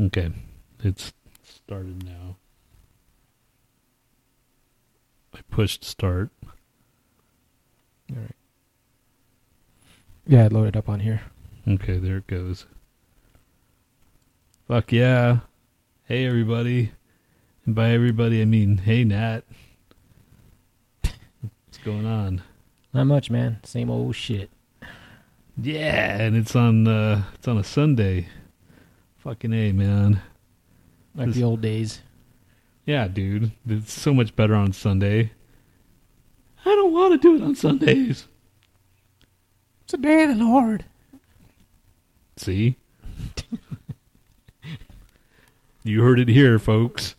Okay. It's started now. I pushed start. All right. Yeah, load it up on here. Okay, there it goes. Fuck yeah. Hey, everybody. And by everybody, I mean, hey, Nhat. What's going on? Not much, man. Same old shit. Yeah, and it's on uh it's on a Sunday. Fucking A, man. Like This- the old days. Yeah, dude. It's so much better on Sunday. I don't want to do it on Sundays. It's a day of the Lord. See? you heard it here, folks.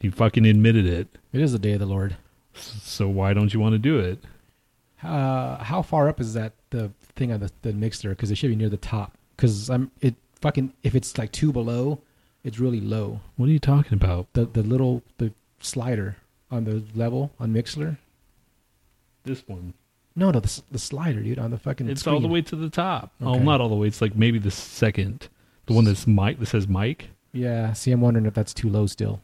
He fucking admitted it. It is the day of the Lord. So why don't you want to do it? Uh, how far up is that the thing on the, the mixer? Because it should be near the top. Because I'm it fucking if it's like two below, it's really low. What are you talking about? The the little the slider on the level on Mixler. This one. No, no, the the slider, dude, on the fucking. It's all the way to the top. Oh, not all the way. It's like maybe the second. The one that's Mike that says Mike. Yeah. See, I'm wondering if that's too low still.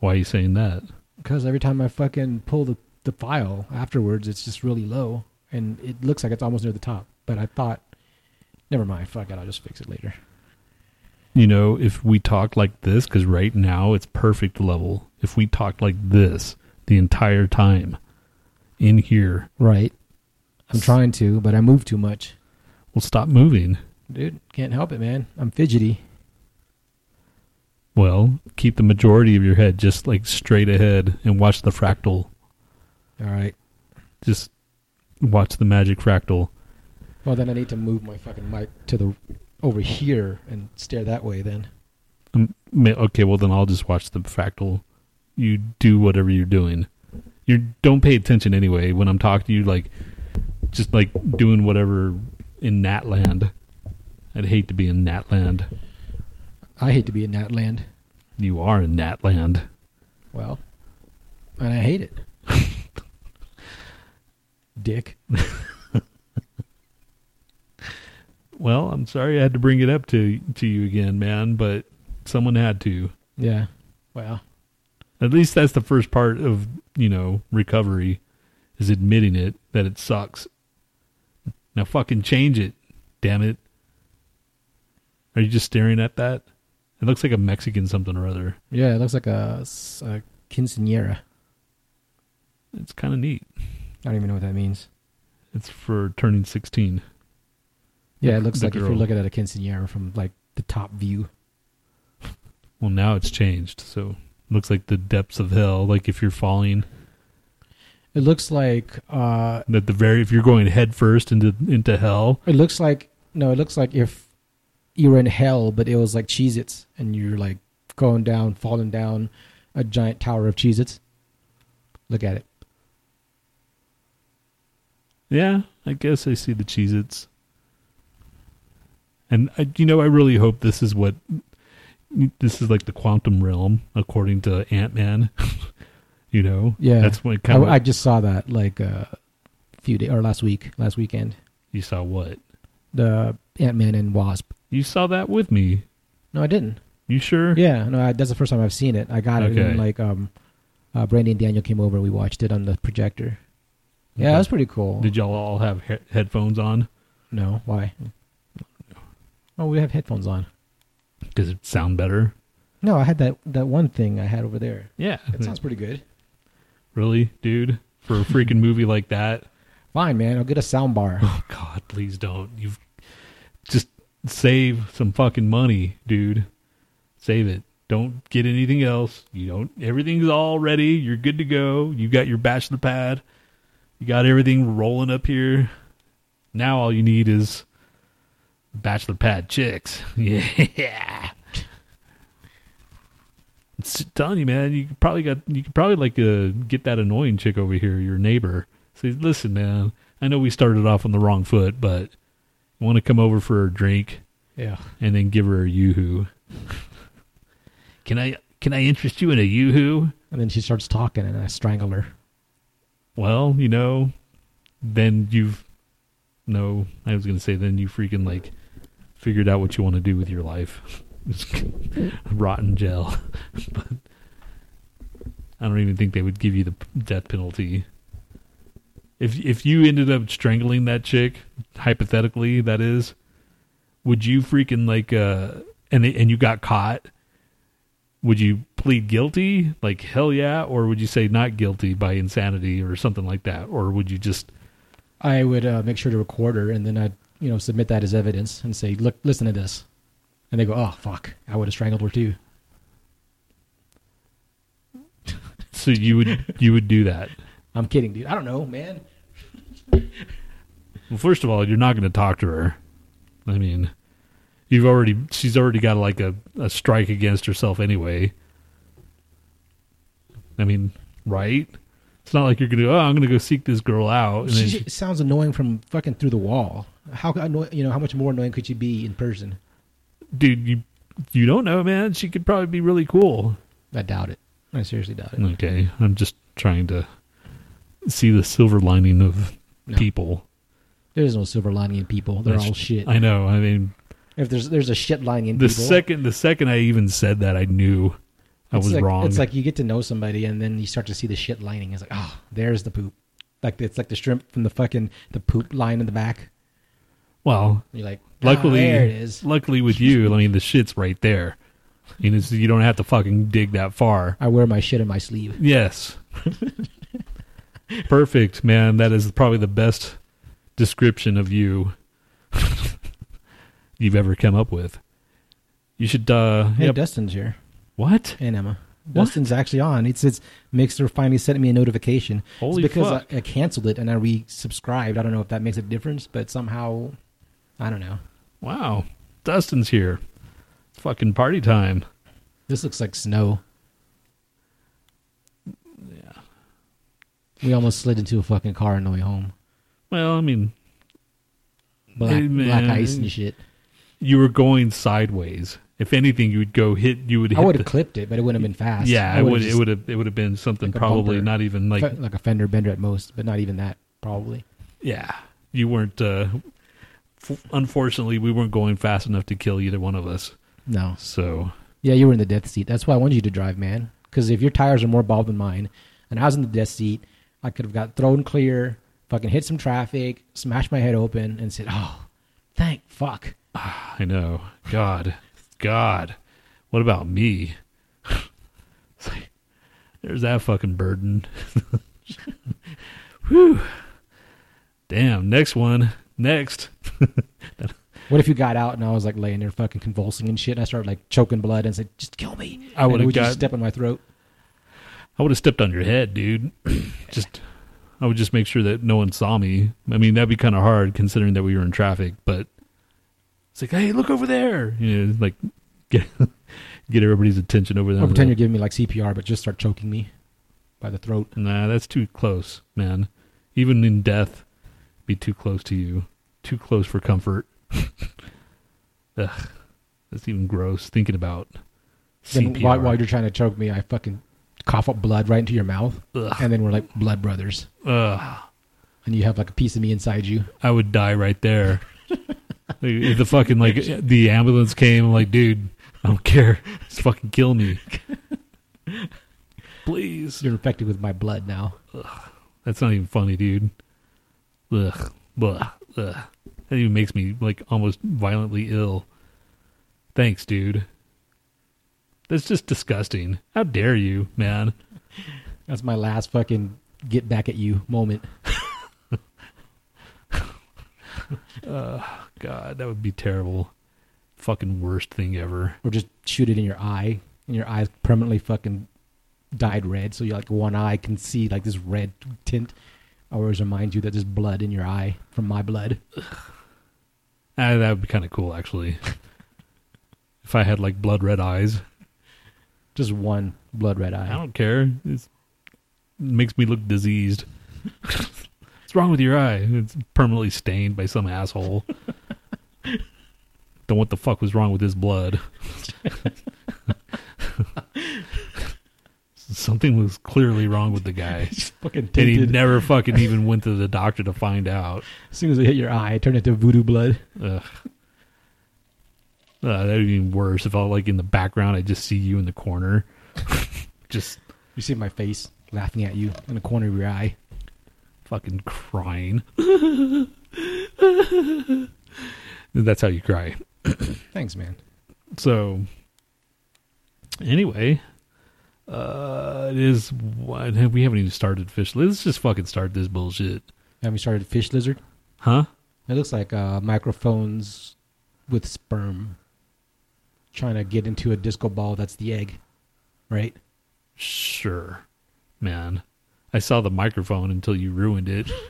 Why are you saying that? Because every time I fucking pull the the file afterwards, it's just really low, and it looks like it's almost near the top. But I thought, never mind. Fuck it. I'll just fix it later. You know, if we talk like this, because right now it's perfect level. If we talk like this the entire time in here, Right. I'm trying to, but I move too much. we'll stop moving. Dude, can't help it, man. I'm fidgety. Well, keep the majority of your head just like straight ahead and watch the fractal. All right. Just watch the magic fractal. Well, then I need to move my fucking mic to the over here and stare that way. Then. Um, Okay, well then I'll just watch the fractal. You do whatever you're doing. You don't pay attention anyway when I'm talking to you. Like, just like doing whatever in Natland. I'd hate to be in Natland. I hate to be in that land. You are in Natland. Well, and I hate it. Dick. Well, I'm sorry I had to bring it up to to you again, man, but someone had to. Yeah. Well, At least that's the first part of, you know, recovery is admitting it that it sucks. Now fucking change it, damn it. Are you just staring at that? It looks like a Mexican something or other. yeah, it looks like a quinceanera. It's kind of neat. I don't even know what that means. It's for turning 16. Yeah, it looks the like if girl. you're looking at a quinceanera from like the top view. Well, now it's changed. So, looks like the depths of hell like if you're falling It looks like uh that the very if you're going head first into into hell. it looks like no, it looks like if you were in hell but it was like Cheez Its and you're like going down, falling down a giant tower of Cheez Its. Look at it. Yeah, I guess I see the Cheez-Its. And I, you know, I really hope this is what this is like the quantum realm, according to Ant Man. you know, Yeah. that's what I, kind of I just saw that like uh, a few days or last week, last weekend. you saw. What The Ant Man and Wasp. you saw that with me? No, I didn't. You sure? Yeah, no, I, that's the first time I've seen it. I got it Okay. and like um, uh, Brandy and Daniel came over. We watched it on the projector. Yeah, Okay. that was pretty cool. Did y'all all have he- headphones on? no, why? Oh, we have headphones on. Does it sound better? No, I had that that one thing I had over there. Yeah, it sounds pretty good. really, dude. For a freaking movie like that, Fine, man. I'll get a sound bar. Oh God, please don't. You've just save some fucking money, dude. Save it. Don't get anything else. You don't. Everything's all ready. You're good to go. You got your bachelor pad. You got everything rolling up here. Now all you need is bachelor pad chicks. Yeah. It's telling you, man. You probably got. You could probably like uh, get that annoying chick over here, your neighbor. Say, listen, man. I know we started off on the wrong foot, but you want to come over for a drink yeah. and then give her a yoo-hoo. can I can I interest you in a yoo-hoo? And then she starts talking, and I strangle her. Well, you know, then you've no. I was gonna say then you freaking like figured out what you want to do with your life. rotten gel. but I don't even think they would give you the death penalty. If if you ended up strangling that chick, hypothetically, that is, would you freaking like uh and and you got caught? Would you plead guilty, like hell yeah, or would you say not guilty by insanity or something like that, or would you just I would uh, make sure to record her, and then I'd you know submit that as evidence and say, look, listen to this, and they go, oh fuck, I would have strangled her too. so you would you would do that? I'm kidding, dude. I don't know, man. Well, first of all, you're not going to talk to her. I mean, you've already she's already got like a, a strike against herself anyway. I mean, right? It's not like you're gonna. Oh, I'm gonna go seek this girl out. And then She sounds annoying from fucking through the wall. How you know how much more annoying could she be in person? dude, you you don't know, man. She could probably be really cool. I doubt it. I seriously doubt it. Okay, I'm just trying to see the silver lining of No. people. There's no silver lining in people. They're That's- all shit. I know. I mean, if there's there's a shit lining in the people, second the second I even said that, I knew I it's was like, wrong. It's like you get to know somebody and then you start to see the shit lining. It's like, oh, there's the poop. Like it's like the shrimp from the fucking the poop line in the back. well, You're like, luckily, "Ah, there it is. luckily with you, I mean, the shit's right there. You know, so you don't have to fucking dig that far. I wear my shit in my sleeve. Yes. Perfect, man. That is probably the best description of you you've ever come up with. You should uh Hey, yep. Dustin's here what? and Emma. What? Dustin's actually on. It's it's Mixer finally sent me a notification. Holy it's because fuck. I, I canceled it and I resubscribed. I don't know if that makes a difference, but somehow, I don't know. Wow. Dustin's here. Fucking party time. This looks like snow. Yeah. We almost slid into a fucking car on the way home. Well, I mean, Black, Hey, black ice and shit. you were going sideways. If anything, you would go hit. You would. Hit I would have clipped it, but it wouldn't have been fast. Yeah, I it would've. It would have. It would have been something like probably bumper. not even like. like a fender bender at most, but not even that probably. Yeah, you weren't. Uh, f- unfortunately, we weren't going fast enough to kill either one of us. No. So Yeah, you were in the death seat. That's why I wanted you to drive, man. Because if your tires are more bald than mine, and I was in the death seat, I could have got thrown clear, fucking hit some traffic, smashed my head open, and said, "Oh, thank fuck." I know. God, God, what about me? It's like, there's that fucking burden. Whew. Damn. Next one. Next. What if you got out and I was like laying there fucking convulsing and shit, and I started like choking blood and said, "Just kill me." I would have got. step on my throat. I would have stepped on your head, dude. just. I would just make sure that no one saw me. I mean, that'd be kind of hard considering that we were in traffic, but it's like, hey, look over there. You know, like get get everybody's attention over there. Or pretend you're giving me like CPR, but just start choking me by the throat. Nah, that's too close, man. Even in death, be too close to you. Too close for comfort. Ugh, that's even gross. Thinking about Then CPR. while, while you're trying to choke me, I fucking cough up blood right into your mouth, Ugh, and then we're like blood brothers, ugh, and you have like a piece of me inside you. I would die right there. the fucking like the ambulance came, I'm like, dude, I don't care. Just fucking kill me, please. You're infected with my blood now. That's not even funny, dude. Ugh, blah, ugh. That even makes me like almost violently ill. Thanks, dude. That's just disgusting. How dare you, man? That's my last fucking get back at you moment. Oh god, that would be terrible. Fucking worst thing ever. Or just shoot it in your eye, and your eyes permanently fucking dyed red, so you like one eye can see like this red tint. Always remind you that there's blood in your eye from my blood. Ah, that would be kind of cool, actually. if I had like blood red eyes, Just one blood red eye. I don't care. It's, it makes me look diseased. What's wrong with your eye? It's permanently stained by some asshole. Don't what the fuck was wrong with his blood? Something was clearly wrong with the guy. Fucking And he tinted. never fucking even went to the doctor to find out. as soon as it hit your eye, it turned into voodoo blood. Ugh. Uh, that'd be even worse if I like in the background. I just see you in the corner, just You see my face laughing at you in the corner of your eye. Fucking crying. That's how you cry. Thanks, man. So, anyway, uh, it is. What, we haven't even started fish. Let's just fucking start this bullshit, Have we started fish lizard? huh? It looks like uh, microphones with sperm trying to get into a disco ball that's the egg, right? Sure, man. I saw the microphone until you ruined it.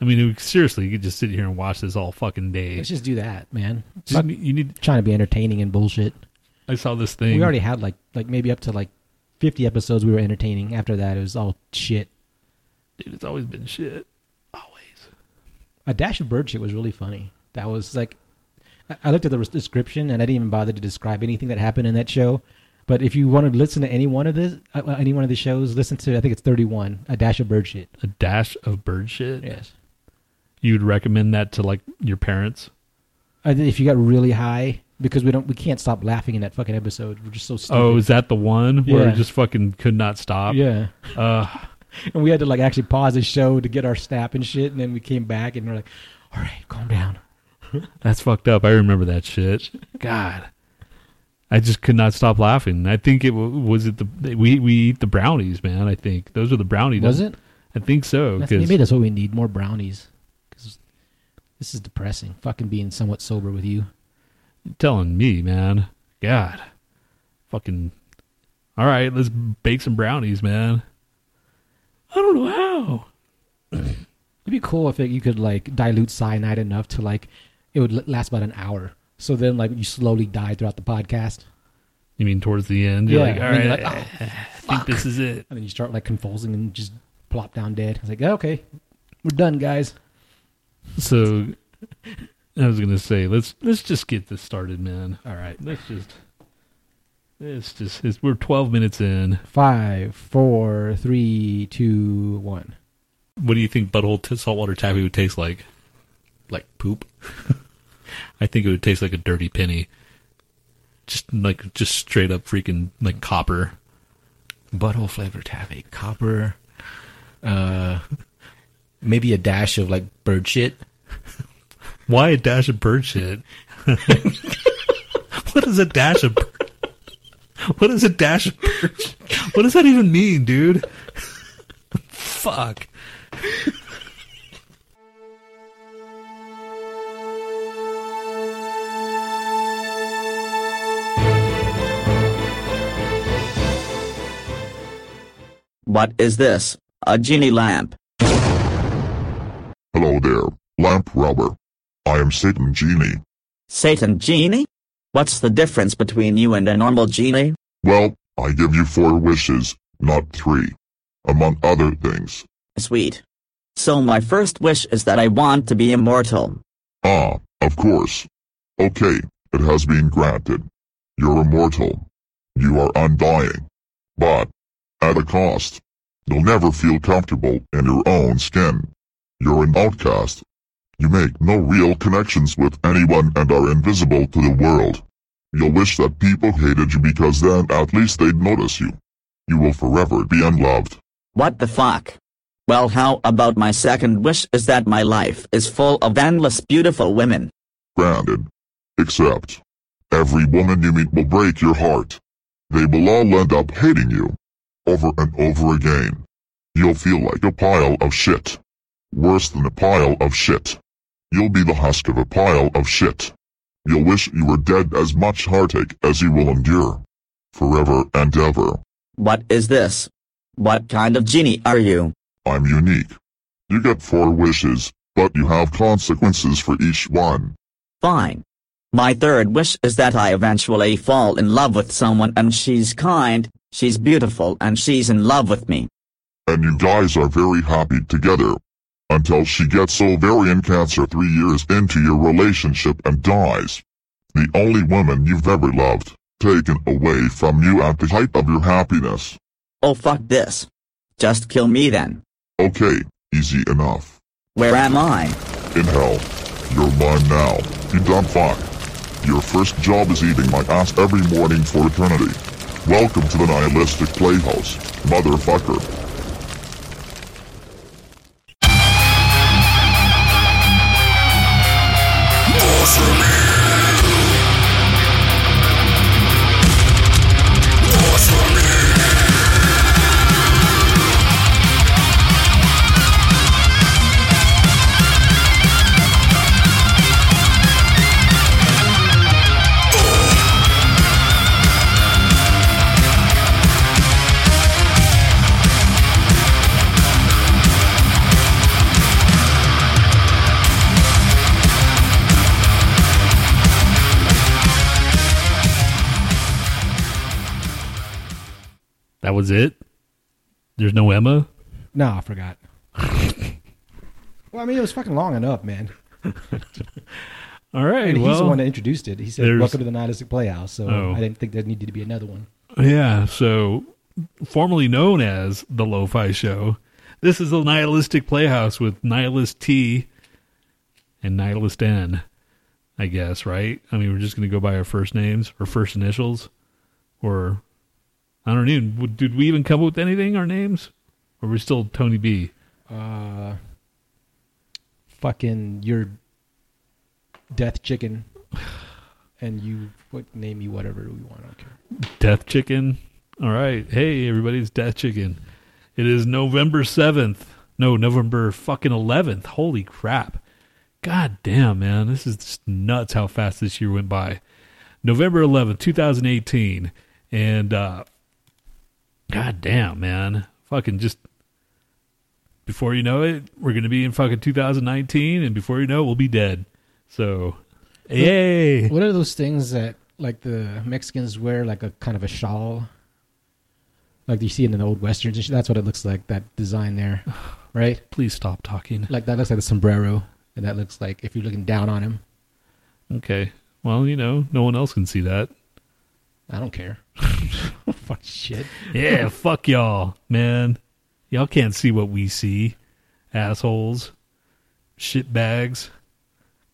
I mean, seriously, you could just sit here and watch this all fucking day. Let's just do that, man. Just- you need. trying to be entertaining and bullshit. I saw this thing. We already had like like maybe up to like fifty episodes we were entertaining. After that, it was all shit. Dude, it's always been shit. Always. A dash of bird shit was really funny. That was like, I looked at the description and I didn't even bother to describe anything that happened in that show. But if you want to listen to any one of this, uh, any one of the shows, listen to I think it's thirty one. A dash of bird shit. A dash of bird shit. Yes. You would recommend that to like your parents? I think if you got really high, because we don't, we can't stop laughing in that fucking episode. We're just so stupid. Oh, is that the one where Yeah. it just fucking could not stop? yeah. Uh, And we had to like actually pause the show to get our snap and shit, and then we came back and we're like, "All right, calm down." that's fucked up. I remember that shit. God, I just could not stop laughing. I think it w- was it the we we eat the brownies, man. I think those are the brownies. Was it? I think so. That's, maybe that's what we need more brownies. Because this is depressing. Fucking being somewhat sober with you. You're telling me, man. God, fucking. All right, let's bake some brownies, man. I don't know how. It'd be cool if it, you could like dilute cyanide enough to like it would last about an hour. So then like you slowly die throughout the podcast, You mean towards the end? You're Yeah, like, all and right, like, oh, I think this is it. and then you start like convulsing and just plop down dead. It's like okay, we're done, guys. So, I was gonna say, let's let's just get this started, man. All right, Let's just. It's just it's, we're twelve minutes in. five, four, three, two, one. What do you think butthole t- saltwater taffy would taste like? Like poop. I think it would taste like a dirty penny. Just like just straight up freaking like copper. Butthole flavored taffy. Copper. Uh, maybe a dash of like bird shit. Why a dash of bird shit? what is a dash of bird? What is a dash of bird shit? What does that even mean, dude? Fuck. What is this? A genie lamp. Hello there, lamp robber. I am Satan Genie. Satan genie? What's the difference between you and a normal genie? Well, I give you four wishes, not three. Among other things. Sweet. So my first wish is that I want to be immortal. Ah, of course. Okay, it has been granted. You're immortal. You are undying. But, at a cost. You'll never feel comfortable in your own skin. You're an outcast. You make no real connections with anyone and are invisible to the world. You'll wish that people hated you because then at least they'd notice you. You will forever be unloved. What the fuck? Well, how about my second wish is that my life is full of endless beautiful women. Granted. Except, every woman you meet will break your heart. They will all end up hating you. Over and over again. You'll feel like a pile of shit. Worse than a pile of shit. You'll be the husk of a pile of shit. You'll wish you were dead as much heartache as you will endure. Forever and ever. What is this? What kind of genie are you? I'm unique. You get four wishes, but you have consequences for each one. Fine. My third wish is that I eventually fall in love with someone and she's kind, she's beautiful and she's in love with me. and you guys are very happy together. Until she gets ovarian cancer three years into your relationship and dies. The only woman you've ever loved, taken away from you at the height of your happiness. Oh fuck this. Just kill me then. Okay, easy enough. Where am I? In hell. You're mine now. You dumb fuck. Your first job is eating my ass every morning for eternity. Welcome to the nihilistic playhouse, motherfucker. That was it. There's no Emma. No, I forgot. well, I mean, it was fucking long enough, man. All right. And he's well, the one that introduced it. He said, "Welcome to the nihilistic playhouse." So Oh. I didn't think there needed to be another one. Yeah, so formerly known as the Lo-Fi Show, this is the Nihilistic Playhouse with Nihilist T and Nihilist N, I guess, right? I mean, we're just going to go by our first names or first initials, or I don't even. Did we even come up with anything? Our names, or we're still Tony B? Uh, fucking your death chicken, and you what name you whatever we want. I don't care. Death Chicken. All right. Hey, everybody's Death Chicken. It is November 7th. No, November fucking 11th. Holy crap. God damn, man. This is just nuts how fast this year went by. November 11th, 2018. And, uh, God damn, man. Fucking just before you know it, we're going to be in fucking 2019. And before you know it, we'll be dead. So, yay. What are those things that like the Mexicans wear, like a kind of a shawl? Like you see in the old westerns. and? That's what it looks like. That design there, right? Please stop talking. Like that looks like a sombrero, and that looks like if you're looking down on him. Okay. Well, you know, no one else can see that. I don't care. Fuck shit. Yeah, fuck y'all, man. Y'all can't see what we see. Assholes. shit bags,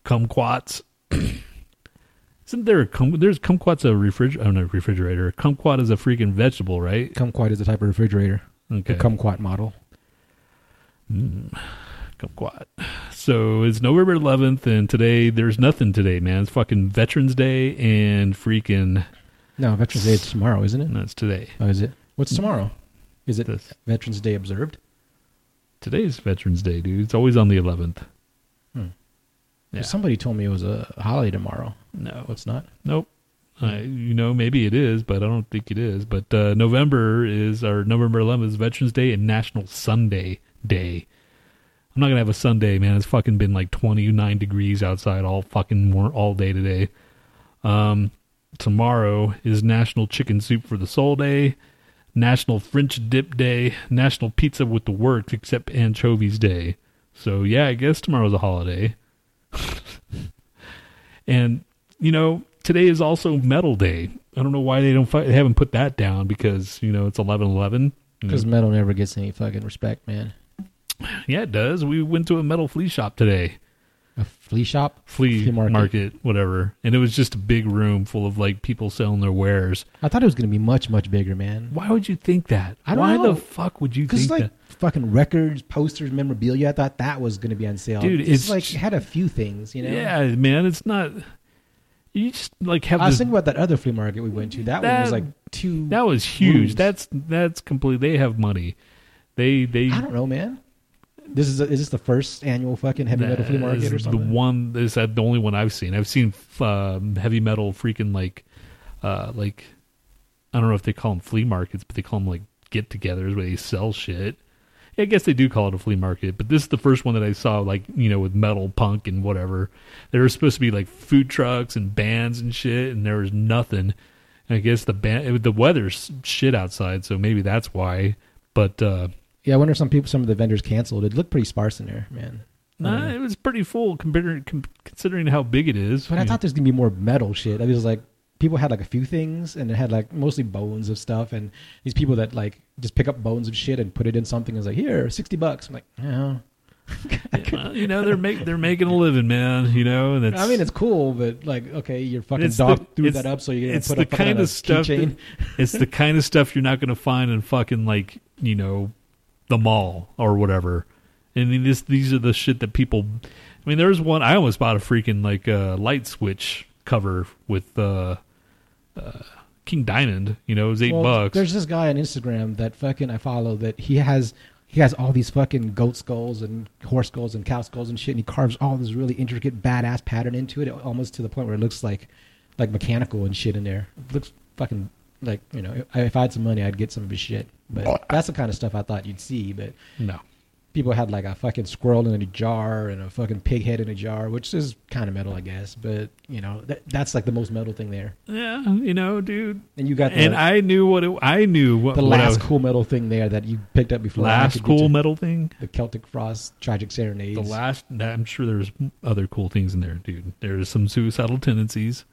Kumquats. Isn't there a cum, there's kumquats a refrigerator? Oh no, refrigerator. Kumquat is a freaking vegetable, right? Kumquat is a type of refrigerator. Okay. The kumquat model. Mm, kumquat. So it's November 11th, and today there's nothing today, man. It's fucking Veterans Day and freaking No, Veterans Day is tomorrow, isn't it? No, it's today. Oh, is it? What's tomorrow? Is it This Veterans Day observed? today's Veterans Day, dude. It's always on the 11th. Hmm. Yeah. Somebody told me it was a holiday tomorrow. No, it's not. Nope. I, you know, maybe it is, but I don't think it is. But uh, November is, our November 11th is Veterans Day and National Sunday Day. I'm not gonna have a Sunday, man. It's fucking been like 29 degrees outside all fucking more all day today. Um, tomorrow is National Chicken Soup for the Soul Day, National French Dip Day, National Pizza with the Works except Anchovies Day. So yeah, I guess tomorrow's a holiday. and you know, today is also Metal Day. I don't know why they don't they haven't put that down because you know it's 11/11. Because metal never gets any fucking respect, man. Yeah, it does. We went to a metal flea shop today. A flea shop? Flea, Flea market. market. whatever. And it was just a big room full of like people selling their wares. I thought it was going to be much, much bigger, man. Why would you think that? I don't Why know. the fuck would you Because think like that? fucking records, posters, memorabilia. I thought that was going to be on sale. Dude, it's, it's- like had a few things, you know. Yeah, man, it's not. You just like have I was this. thinking about that other flea market we went to. That, one was like two. that was huge. rooms. That's that's complete. They have money. They they. I don't know, man. This is is this the first annual fucking heavy metal flea market or something? The one is that the only one I've seen. I've seen um, heavy metal freaking like, uh, like I don't know if they call them flea markets, but they call them like get-togethers where they sell shit. I guess they do call it a flea market, but this is the first one that I saw, like you know, with metal, punk, and whatever. There were supposed to be like food trucks and bands and shit, and there was nothing. I guess the band, the weather's shit outside, so maybe that's why. But uh, yeah, I wonder if some people, some of the vendors canceled. It looked pretty sparse in there, man. nah, it was pretty full considering considering how big it is. But I thought there's gonna be more metal shit. I was like, people had like a few things, and it had like mostly bones of stuff, and these people that like just pick up bones of shit and put it in something. Is like, here, sixty bucks. I'm like, yeah, Well, you know, they're make they're making a living, man. You know, and it's I mean, it's cool, but like, okay, your fucking It's dog the- threw that up, so you're gonna it's put the kind of stuff that- it's the kind of stuff you're not going to find in fucking like you know the mall or whatever. And this these are the shit that people. I mean, there's one I almost bought a freaking like uh, light switch cover with uh, uh, King Diamond. You know, it was eight Well, bucks. There's this guy on Instagram that fucking I follow that he has he has all these fucking goat skulls and horse skulls and cow skulls and shit, and he carves all this really intricate badass pattern into it, almost to the point where it looks like like mechanical and shit in there. It looks fucking like you know, if I, if I had some money, I'd get some of his shit. But oh, that's the kind of stuff I thought you'd see. But no, people had like a fucking squirrel in a jar and a fucking pig head in a jar, which is kind of metal, I guess. But you know, that, that's like the most metal thing there. yeah, you know, dude. And you got the, And I knew what it, I knew what the what last was- cool metal thing there that you picked up before. Last cool metal thing. the Celtic Frost Tragic Serenades. The last, I'm sure there's other cool things in there, dude. There's some suicidal tendencies.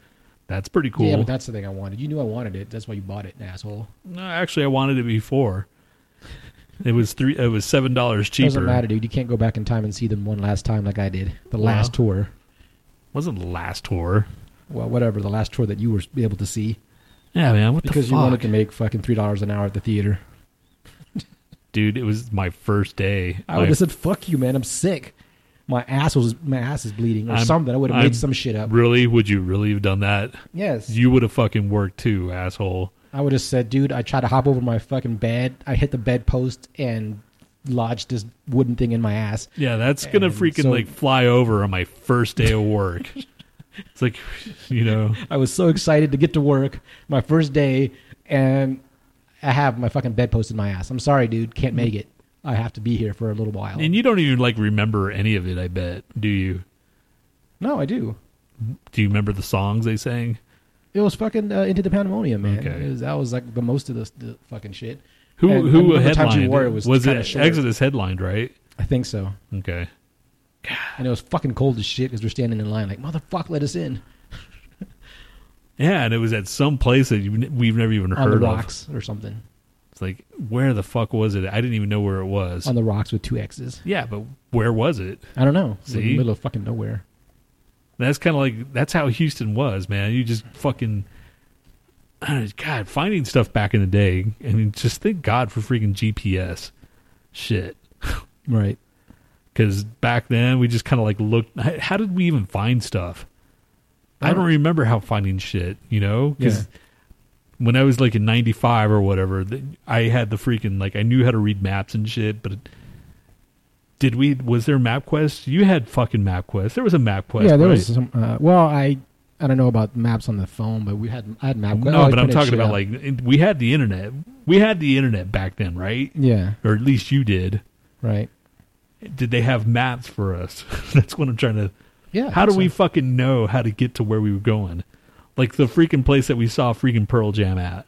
That's pretty cool. Yeah, but that's the thing I wanted. You knew I wanted it. That's why you bought it, asshole. No, actually, I wanted it before. It was three. It was seven dollars cheaper. Doesn't matter, dude. You can't go back in time and see them one last time like I did. The Wow. last tour. Wasn't the last tour. Well, whatever. The last tour that you were able to see Yeah, man. What because the you fuck, wanted to make fucking three dollars an hour at the theater. dude? It was my first day. I would have said, "Fuck you, man. I'm sick. My ass was my ass is bleeding or I'm- something." I would have made some shit up. Really? Would you really have done that? Yes, You would have fucking worked too, asshole. I would have said, "Dude, I tried to hop over my fucking bed. I hit the bedpost and lodged this wooden thing in my ass." Yeah, that's gonna And freaking so- like fly over on my first day of work. it's like, you know, I was so excited to get to work, my first day, and I have my fucking bedpost in my ass. I'm sorry, dude, can't make it. I have to be here for a little while. and you don't even like remember any of it. I bet. Do you? no, I do. Do you remember the songs they sang? It was fucking uh, into the pandemonium, man. Okay. Was, that was like the most of the, the fucking shit. Who And- who the headlined? You Wore it? was was it short. Exodus headlined, right? I think so. Okay. And it was fucking cold as shit because we're standing in line like, motherfucker, let us in Yeah, and it was at some place that you, we've never even on heard the of. rocks or something. Like, where the fuck was it? I didn't even know where it was. On the rocks with two X's. yeah, but where was it? I don't know. In See? the middle of fucking nowhere. That's kind of like that's how Houston was, man. You just fucking I don't know, God, finding stuff back in the day. I mean, just thank God for freaking GPS. Shit, Right. because back then we just kind of like looked. How how did we even find stuff? I don't uh, remember how finding shit. You know, because Yeah. When I was like in '95 or whatever, I had the freaking like I knew how to read maps and shit, but. Did we? Was there MapQuest? You had fucking MapQuest. There was a MapQuest. yeah, there right? was some. Uh, well, I I don't know about maps on the phone, but we had I had map. No, but I'm talking about out. like we had the internet. We had the internet back then, right? yeah, Or at least you did. right. Did they have maps for us? That's what I'm trying to. Yeah. How do so- we fucking know how to get to where we were going? Like the freaking place that we saw freaking Pearl Jam at.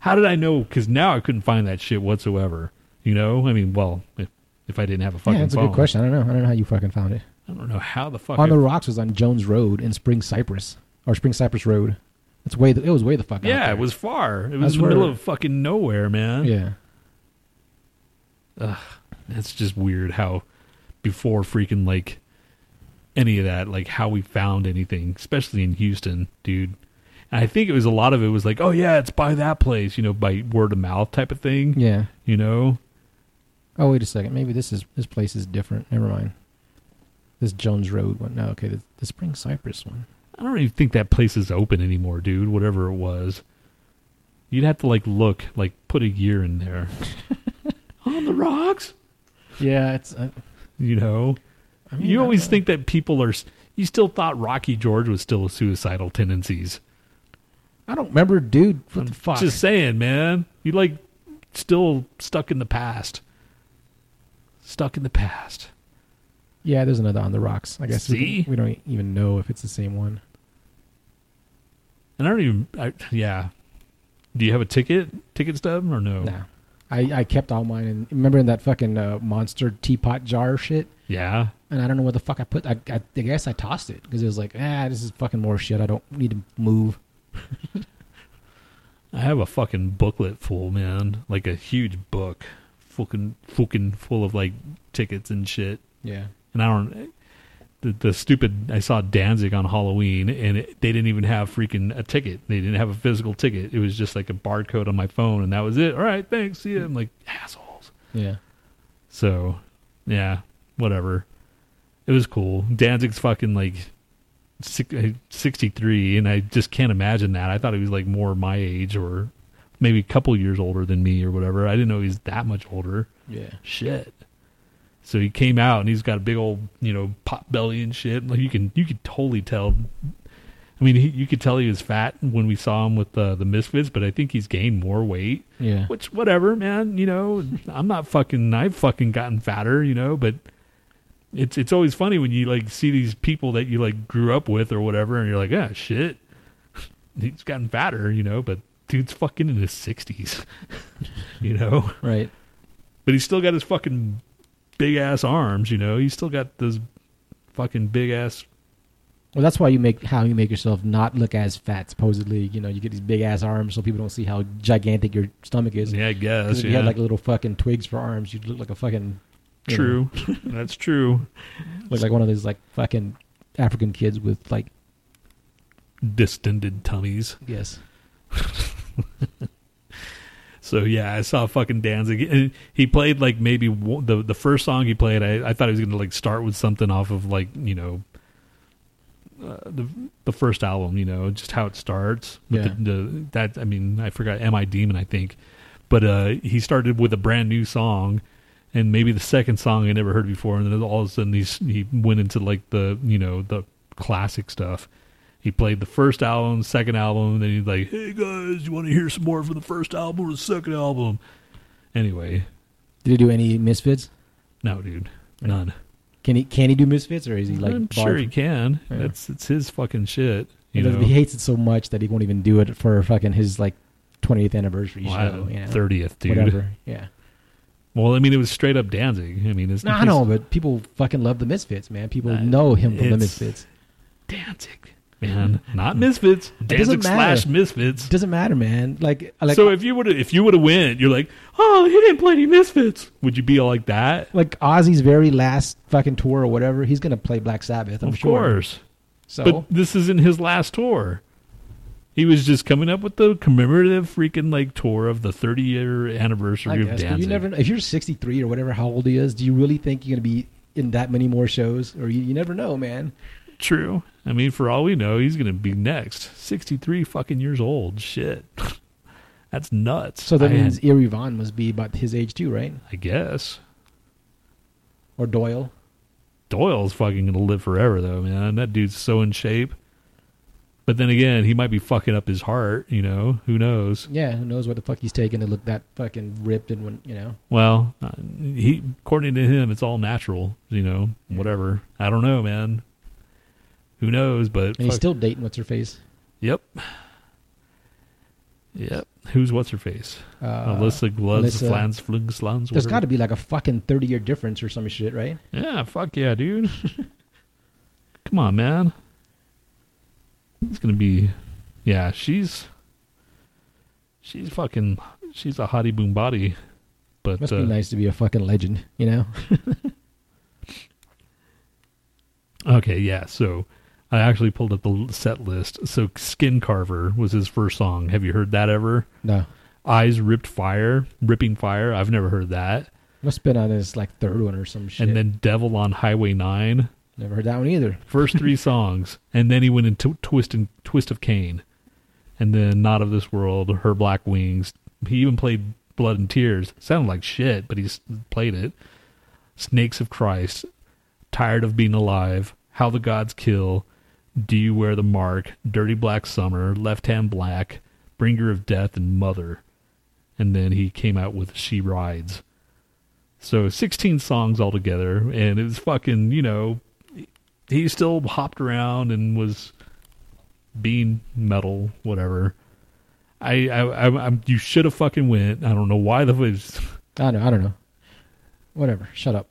How did I know? Because now I couldn't find that shit whatsoever. You know, I mean, well, if, if I didn't have a fucking Yeah, that's a good question. I don't know. I don't know how you fucking found it. I don't know how the fuck. on I- the rocks was on Jones Road in Spring Cypress or Spring Cypress Road. It's way. The, it was way the fuck. out yeah, it was far. It was in the middle of fucking nowhere, man. Yeah. Ugh, that's just weird how before freaking like any of that, like how we found anything, especially in Houston, dude. And I think it was a lot of it was like, oh yeah, it's by that place, you know, by word of mouth type of thing, Yeah. you know. Oh wait a second. Maybe this is this place is different. Never mind. This Jones Road one. No, okay. The, the Spring Cypress one. I don't even think that place is open anymore, dude. Whatever it was, you'd have to like look, like put a year in there. On the rocks, Yeah, it's. Uh, you know. I mean, you always don't- think that people are. You still thought Rocky George was still a suicidal tendencies. I don't remember, dude. What I'm the fuck? Just saying, man. You like still stuck in the past. Stuck in the past. yeah, there's another on the rocks. I guess we, See? can- we don't even know if it's the same one. And I don't even. I, yeah. Do you have a ticket, ticket stub, or no? Nah. I, I kept all mine and remember in that fucking uh, monster teapot jar shit. Yeah. And I don't know where the fuck I put. I, I, I guess I tossed it because it was like, ah, this is fucking more shit. I don't need to move. I have a fucking booklet full, man. Like a huge book, fucking, fucking full of like tickets and shit. Yeah. and I don't. The, the stupid. I saw Danzig on Halloween, and it, they didn't even have freaking a ticket. They didn't have a physical ticket. It was just like a barcode on my phone, and that was it. All right, thanks. See ya. I'm like assholes. Yeah. So, yeah, whatever. It was cool. Danzig's fucking like 63, and I just can't imagine that. I thought he was like more my age or maybe a couple years older than me or whatever. I didn't know he was that much older. Yeah. Shit. So he came out and he's got a big old, you know, pot belly and shit. Like you can, you could totally tell. I mean, he, you could tell he was fat when we saw him with uh, the Misfits, but I think he's gained more weight. Yeah. Which, whatever, man. You know, I'm not fucking. I've fucking gotten fatter, you know. But it's it's always funny when you like see these people that you like grew up with or whatever, and you're like, ah, shit, he's gotten fatter, you know. But dude's fucking in his sixties, you know. Right. But he's still got his fucking big ass arms, you know. He's still got those fucking big ass. Well, that's why you make how you make yourself not look as fat. Supposedly, you know, you get these big ass arms so people don't see how gigantic your stomach is. Yeah, I guess. if Yeah, you had like little fucking twigs for arms, you'd look like a fucking true. That's true. look like one of those like fucking African kids with like Distended tummies. yes. So yeah, I saw fucking Danzig. And he played like maybe the the first song he played. I, I thought he was gonna like start with something off of like you know uh, the the first album. You know, just how it starts. With Yeah. the, the that I mean I forgot Am I Demon I think, but uh, he started with a brand new song. And maybe the second song I never heard before, and then all of a sudden he's, he went into like the you know the classic stuff. He played the first album, second album, and then he's like, "Hey guys, you want to hear some more from the first album or the second album?" Anyway, Did he do any misfits? no, dude, none. Can he can he do misfits or is he like I'm barred sure he can. Yeah. That's it's his fucking shit. You He, know, doesn't- he hates it so much that he won't even do it for fucking his like 20th anniversary show. You know? thirtieth, dude. Whatever. Yeah. Well, I mean, it was straight up Danzig. I mean, it's No, I know, but people fucking love the Misfits, man. People Uh, know him from the Misfits. Danzig, man, not Misfits. doesn't Danzig slash. Misfits. It doesn't matter, man. Like, like, so if you would if you would have went, you're like, oh, he didn't play any Misfits. Would you be all like that? like Ozzy's very last fucking tour or whatever, he's gonna play Black Sabbath. I'm of sure. course. So But this isn't his last tour. He was just coming up with the commemorative freaking like tour of the 30 year I anniversary of guess, but Danzig. you never. If you're 63 or whatever, how old he is, do you really think you're gonna be in that many more shows? Or you, you never know, man. True. I mean, for all we know, he's going to be next. 63 fucking years old. Shit. That's nuts. So that I means had- Jerry Only must be about his age too, right? I guess. Or Doyle. Doyle's fucking going to live forever, though, man. That dude's so in shape. But then again, he might be fucking up his heart, you know? Who knows? Yeah, who knows what the fuck he's taking to look that fucking ripped and when you know. Well, uh, he according to him, it's all natural, you know, whatever. I don't know, man. Who knows? But And he's fuck- still dating what's her face. yep, yep. Who's what's her face? Uh, Alissa Gluz, Flans, Flans. There's got to be like a fucking 30 year difference or some shit, right? Yeah, fuck yeah, dude. Come on, man. It's gonna be, yeah. She's, she's fucking, she's a hottie boom body, but Must uh, be nice to be a fucking legend, you know? Okay, yeah. So I actually pulled up the set list. So Skin Carver was his first song. Have you heard that ever? No. Eyes Ripped Fire, Ripping Fire. I've never heard that. Must have been on his like third one or some shit. And then Devil on Highway 9. Never heard that one either. First three songs. And then he went into Twist and Twist of Cain. And then Not of This World, Her Black Wings. He even played Blood and Tears. Sounded like shit, but he played it. Snakes of Christ, Tired of Being Alive, How the Gods Kill, Do You Wear the Mark, Dirty Black Summer, Left Hand Black, Bringer of Death, and Mother. And then he came out with She Rides. So 16 songs altogether, and it was fucking, you know, he still hopped around and was being metal, whatever. I, I, I, I'm, you should have fucking went. I don't know why the was. I don't know. I don't know. Whatever. Shut up.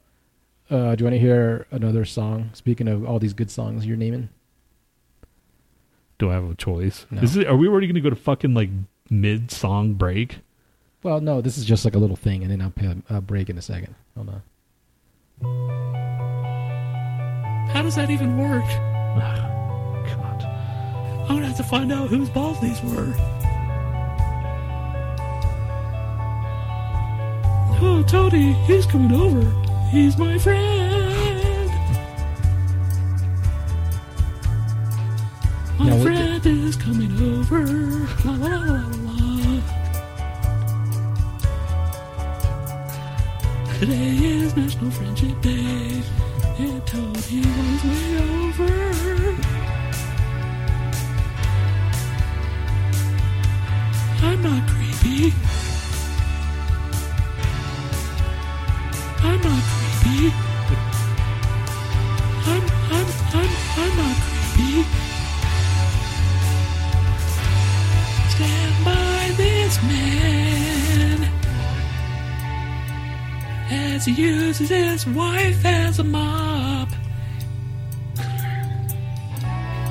Uh, do you want to hear another song? Speaking of all these good songs you're naming, Do I have a choice? No. Is it, are we already going to go to fucking like mid song break? well, no, this is just like a little thing, and then I'll pay a break in a second. Hold on. How does that even work? God. I'm gonna have to find out whose balls these were. Oh, Tony, he's coming over. He's my friend. My Now, friend is coming over. La la la. Today is National Friendship Day, and Tony was way over. I'm not creepy. I'm not creepy. I'm I'm I'm I'm not creepy. Stand by this man he uses his wife as a mop.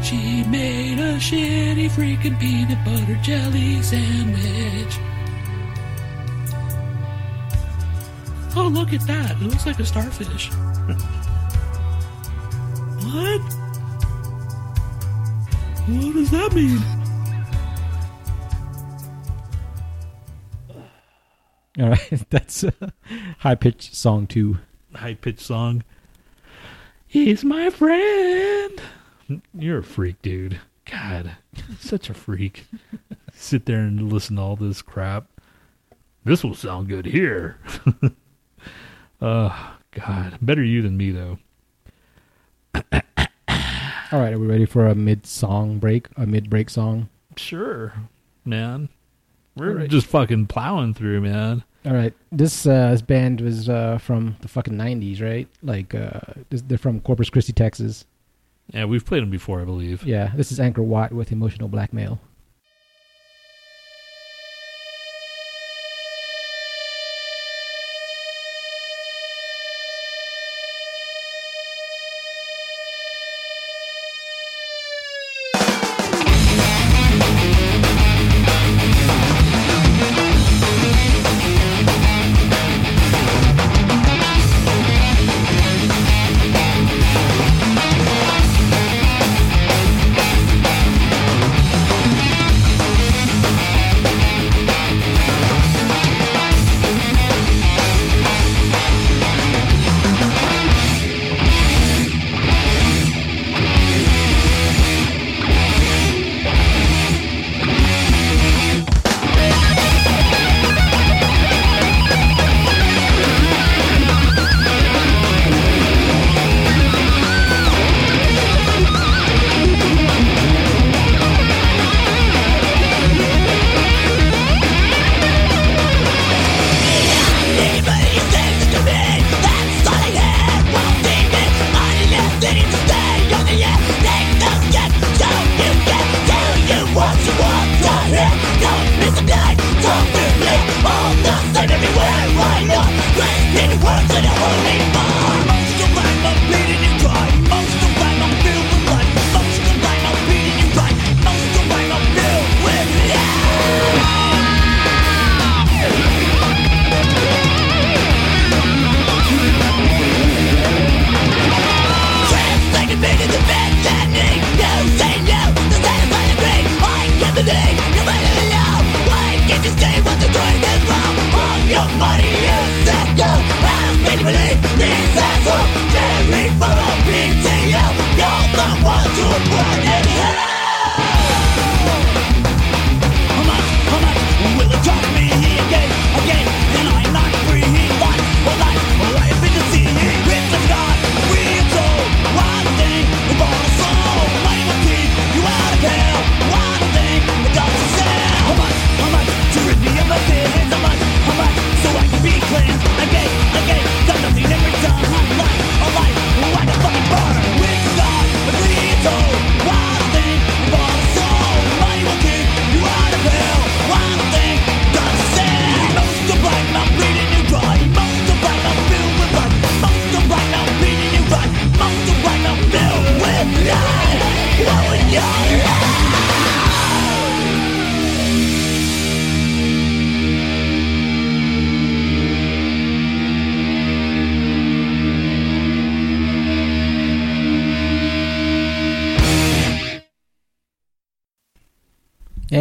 She made a shitty freaking peanut butter jelly sandwich. Oh, look at that. It looks like a starfish. what? What does that mean? All right, that's a high pitched song too. High pitched song. He's my friend. You're a freak, dude. God, such a freak. Sit there and listen to all this crap. This will sound good here. Oh, God. Better you than me, though. All right, are we ready for a mid song break? A mid break song? Sure, man. We're right. just fucking plowing through, man. All right, this uh, this band was uh, from the fucking nineties, right? Like uh, this, they're from Corpus Christi, Texas. Yeah, we've played them before, I believe. Yeah, this is Anchor Watt with Emotional Blackmail.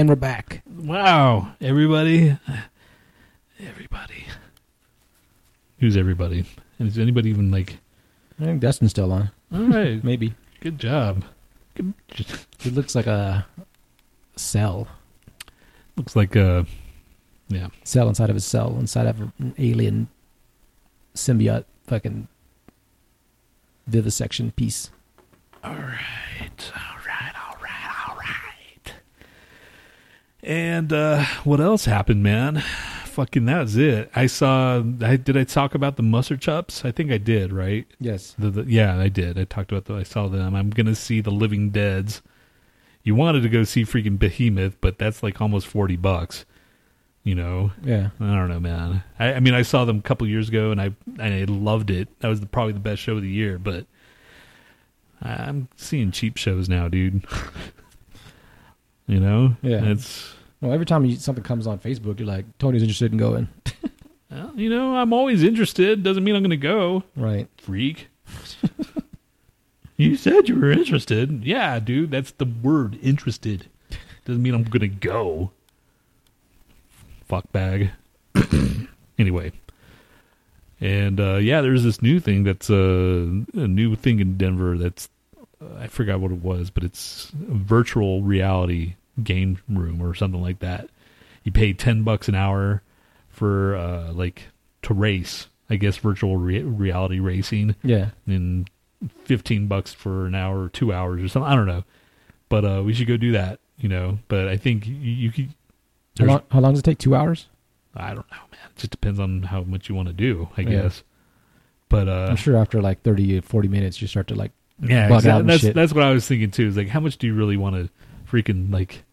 And we're back. Wow, everybody, everybody. Who's everybody? And is anybody even like? I think Dustin's still on. All right, Maybe. good job. Good, It looks like a cell. looks like a. yeah. Cell inside of a cell, inside of an alien symbiote fucking vivisection piece. All right, all right, all right, all right. And uh, what else happened, man? Fucking that was it. I saw. I did. I talk about the mustard chops. I think I did. Right. Yes. The, the, yeah, I did. I talked about the. I saw them. I'm gonna see the Living Dead's. You wanted to go see freaking Behemoth, but that's like almost forty bucks. You know, Yeah. I don't know, man. I, I mean, I saw them a couple years ago, and I and I loved it. That was the, probably the best show of the year. But I'm seeing cheap shows now, dude. you know, Yeah. It's Well, every time you, something comes on Facebook, you're like, Tony's interested in going. well, you know, I'm always interested. Doesn't mean I'm gonna go. Right. freak. you said you were interested. Yeah, dude, that's the word interested. Doesn't mean I'm gonna go. Fuck bag. anyway. And uh, yeah, there's this new thing that's uh, a new thing in Denver that's I forgot what it was, but it's a virtual reality game room or something like that. You pay ten bucks an hour for uh, like to race, I guess virtual re- reality racing, Yeah. and fifteen bucks for an hour or two hours or something. I don't know, but uh, we should go do that. You know, but I think you, you could. How long, how long does it take? Two hours? I don't know, man. It just depends on how much you want to do, I Yeah. guess. But uh, I'm sure after like 30, 40 minutes, you start to like, Yeah, bug exactly. out and that's shit. that's what I was thinking too. Is like, how much do you really want to freaking like?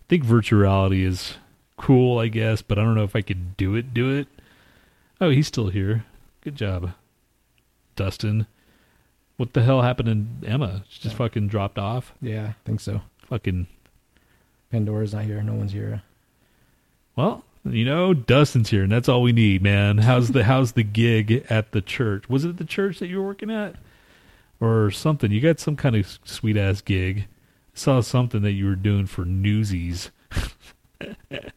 I think virtual reality is cool, I guess, but I don't know if I could do it. Do it. Oh, he's still here. Good job, Dustin. What the hell happened to Emma? She just fucking dropped off. yeah, I think so. Fucking Pandora's not here. No one's here. well, you know, Dustin's here, and that's all we need, man. How's the how's the gig at the church? Was it the church that you were working at, or something? You got some kind of sweet ass gig. I saw something that you were doing for Newsies.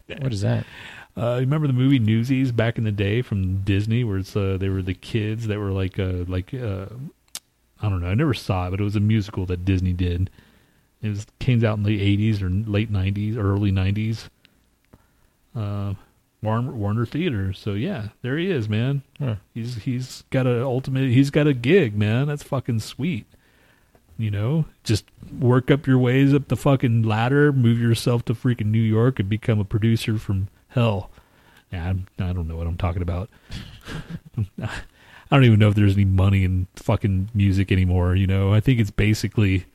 What is that? Uh, remember the movie Newsies back in the day from Disney, where it's uh, they were the kids that were like uh, like uh, I don't know. I never saw it, but it was a musical that Disney did. It was came out in the '80s or late '90s, or early '90s. Uh, Warner, Warner Theater. So yeah, there he is, man. Huh. He's he's got a ultimate. He's got a gig, man. That's fucking sweet. You know, just work up your ways up the fucking ladder, move yourself to freaking New York, and become a producer from hell. Yeah, I'm, I don't know what I'm talking about. I don't even know if there's any money in fucking music anymore. You know, I think it's basically,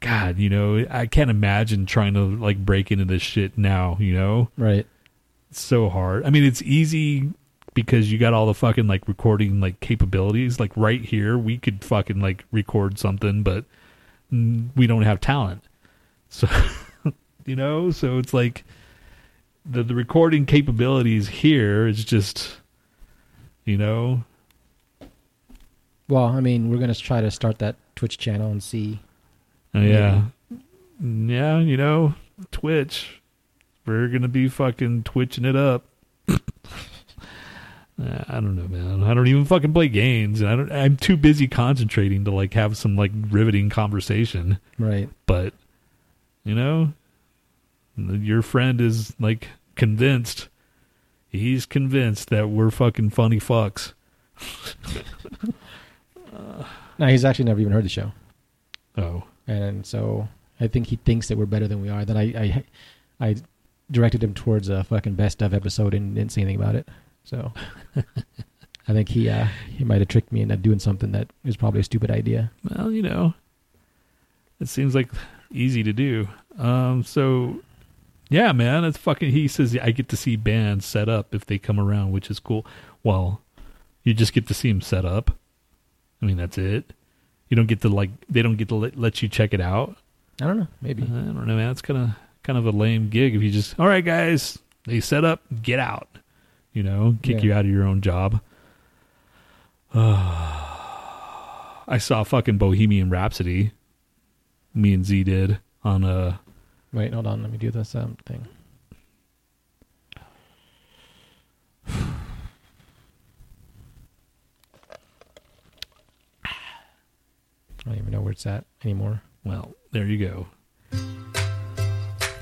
God, you know, I can't imagine trying to like break into this shit now. You know, Right. It's so hard. I mean, it's easy because you got all the fucking like recording like capabilities. Like right here, we could fucking like record something, but we don't have talent. So, you know, so it's like the the recording capabilities here is just, you know, Well, I mean, we're gonna try to start that Twitch channel and see. uh, yeah, Mm, yeah, you know, Twitch. We're gonna be fucking twitching it up. I don't know, man. I don't even fucking play games, and I don't. I'm too busy concentrating to like have some like riveting conversation. Right. But you know, your friend is like convinced. He's convinced that we're fucking funny fucks. No, he's actually never even heard the show, Oh, and so I think he thinks that we're better than we are. Then I, I, I directed him towards a fucking best of episode and didn't say anything about it. So I think he, uh, he might have tricked me into doing something that is probably a stupid idea. well, you know, it seems like easy to do. Um, so yeah, man, it's fucking. He says I get to see bands set up if they come around, which is cool. Well, you just get to see them set up. I mean, that's it. You don't get to like. They don't get to let, let you check it out. I don't know, maybe. I don't know, man. It's kind of kind of a lame gig if you just. All right, guys, they set up, get out. You know, kick Yeah. you out of your own job. I saw fucking Bohemian Rhapsody. Me and Z did on a. Wait, hold on. Let me do this um, thing. I don't even know where it's at anymore. Well, there you go.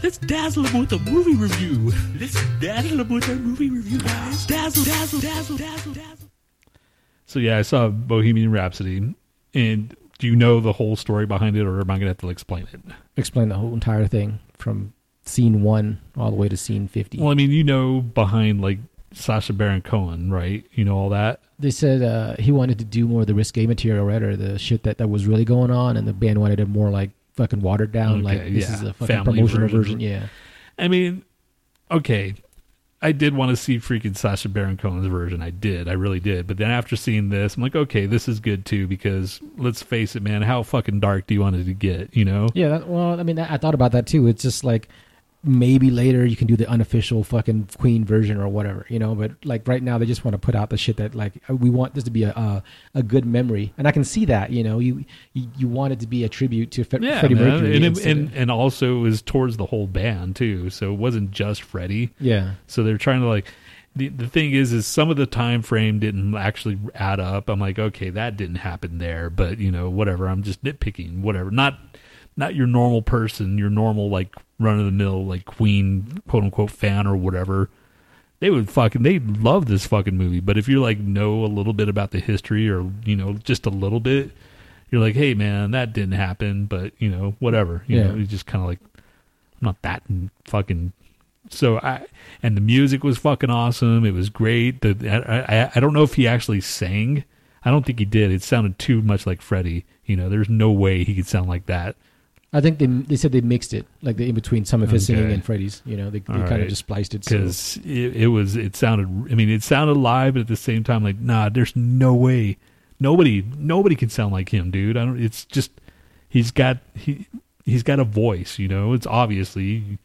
Let's dazzle them with a movie review. Let's dazzle them with a movie review, guys. Dazzle, dazzle, dazzle, dazzle, dazzle. So yeah, I saw Bohemian Rhapsody, and do you know the whole story behind it, or am I gonna have to explain it? Explain the whole entire thing from scene one all the way to scene 50. Well, I mean, you know, behind like Sacha Baron Cohen, right? You know all that. they said uh, he wanted to do more of the risque material, right, or the shit that, that was really going on, and the band wanted it more like fucking watered down, like this yeah. is a fucking Family promotional version. version. Yeah, I mean, okay, I did want to see freaking Sacha Baron Cohen's version. I did, I really did. But then after seeing this, I'm like, okay, this is good too because let's face it, man, how fucking dark do you want it to get? You know? yeah. That, well, I mean, I thought about that too. It's just like maybe later you can do the unofficial fucking Queen version or whatever, you know. But like right now, they just want to put out the shit that like we want this to be a a, a good memory, and I can see that. You know, you you, you want it to be a tribute to Fre- Yeah, Freddie man. Mercury, and, it, and and also it was towards the whole band too, so it wasn't just Freddie. yeah. So they're trying to like the the thing is is some of the time frame didn't actually add up. I'm like, okay, that didn't happen there, but you know, whatever. I'm just nitpicking, whatever. Not not your normal person, your normal like run of the mill like Queen quote unquote fan or whatever. They would fucking they love this fucking movie, but if you're like know a little bit about the history or you know just a little bit, you're like, hey man, that didn't happen, but you know whatever. You Yeah. know, you just kind of like I'm not that fucking so I and the music was fucking awesome. It was great. The I, I I don't know if he actually sang. I don't think he did. It sounded too much like Freddie. You know, there's no way he could sound like that. I think they they said they mixed it like the, in between some of his singing and Freddie's. You know, they, they kind of just spliced it. So. because it, it was it sounded i mean it sounded live but at the same time like nah there's no way nobody nobody can sound like him dude i don't it's just he's got he he's got a voice you know it's obviously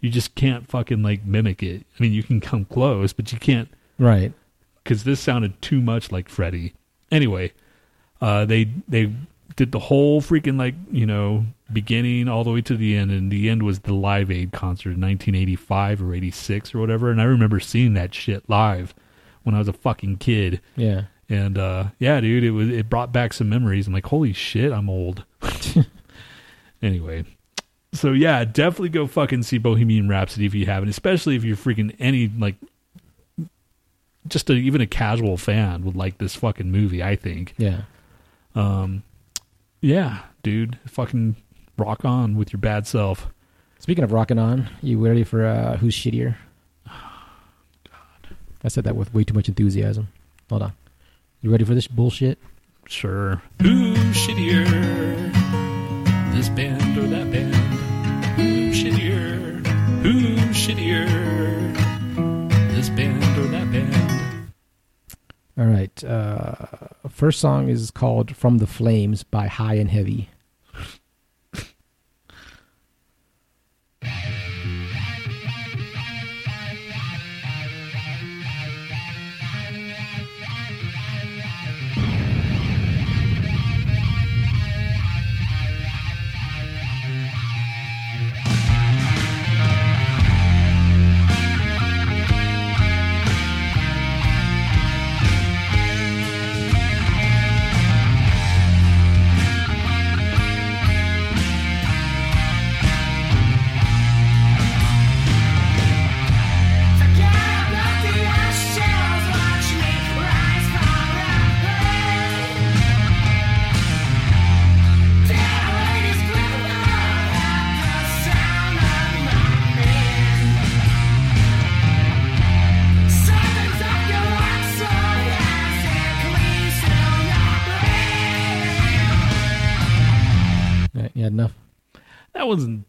you just can't fucking like mimic it i mean you can come close but you can't Right. because this sounded too much like Freddie. Anyway, uh, they they did the whole freaking like you know beginning all the way to the end, and the end was the Live Aid concert in 1985 or 86 or whatever. And I remember seeing that shit live when I was a fucking kid. Yeah. And uh, yeah, dude, it was it brought back some memories. I'm like, holy shit, I'm old. anyway, so yeah, definitely go fucking see Bohemian Rhapsody if you haven't, especially if you're freaking any like just a, even a casual fan would like this fucking movie. I think. Yeah. Um, yeah, dude, fucking rock on with your bad self. Speaking of rocking on, you ready for uh, who's shittier? God, I said that with way too much enthusiasm. Hold on. You ready for this bullshit? Sure. Who's shittier? This band or that band? Who's shittier? Who's shittier? This band or that band? All right. Uh, first song is called "From the Flames" by High and Heavy.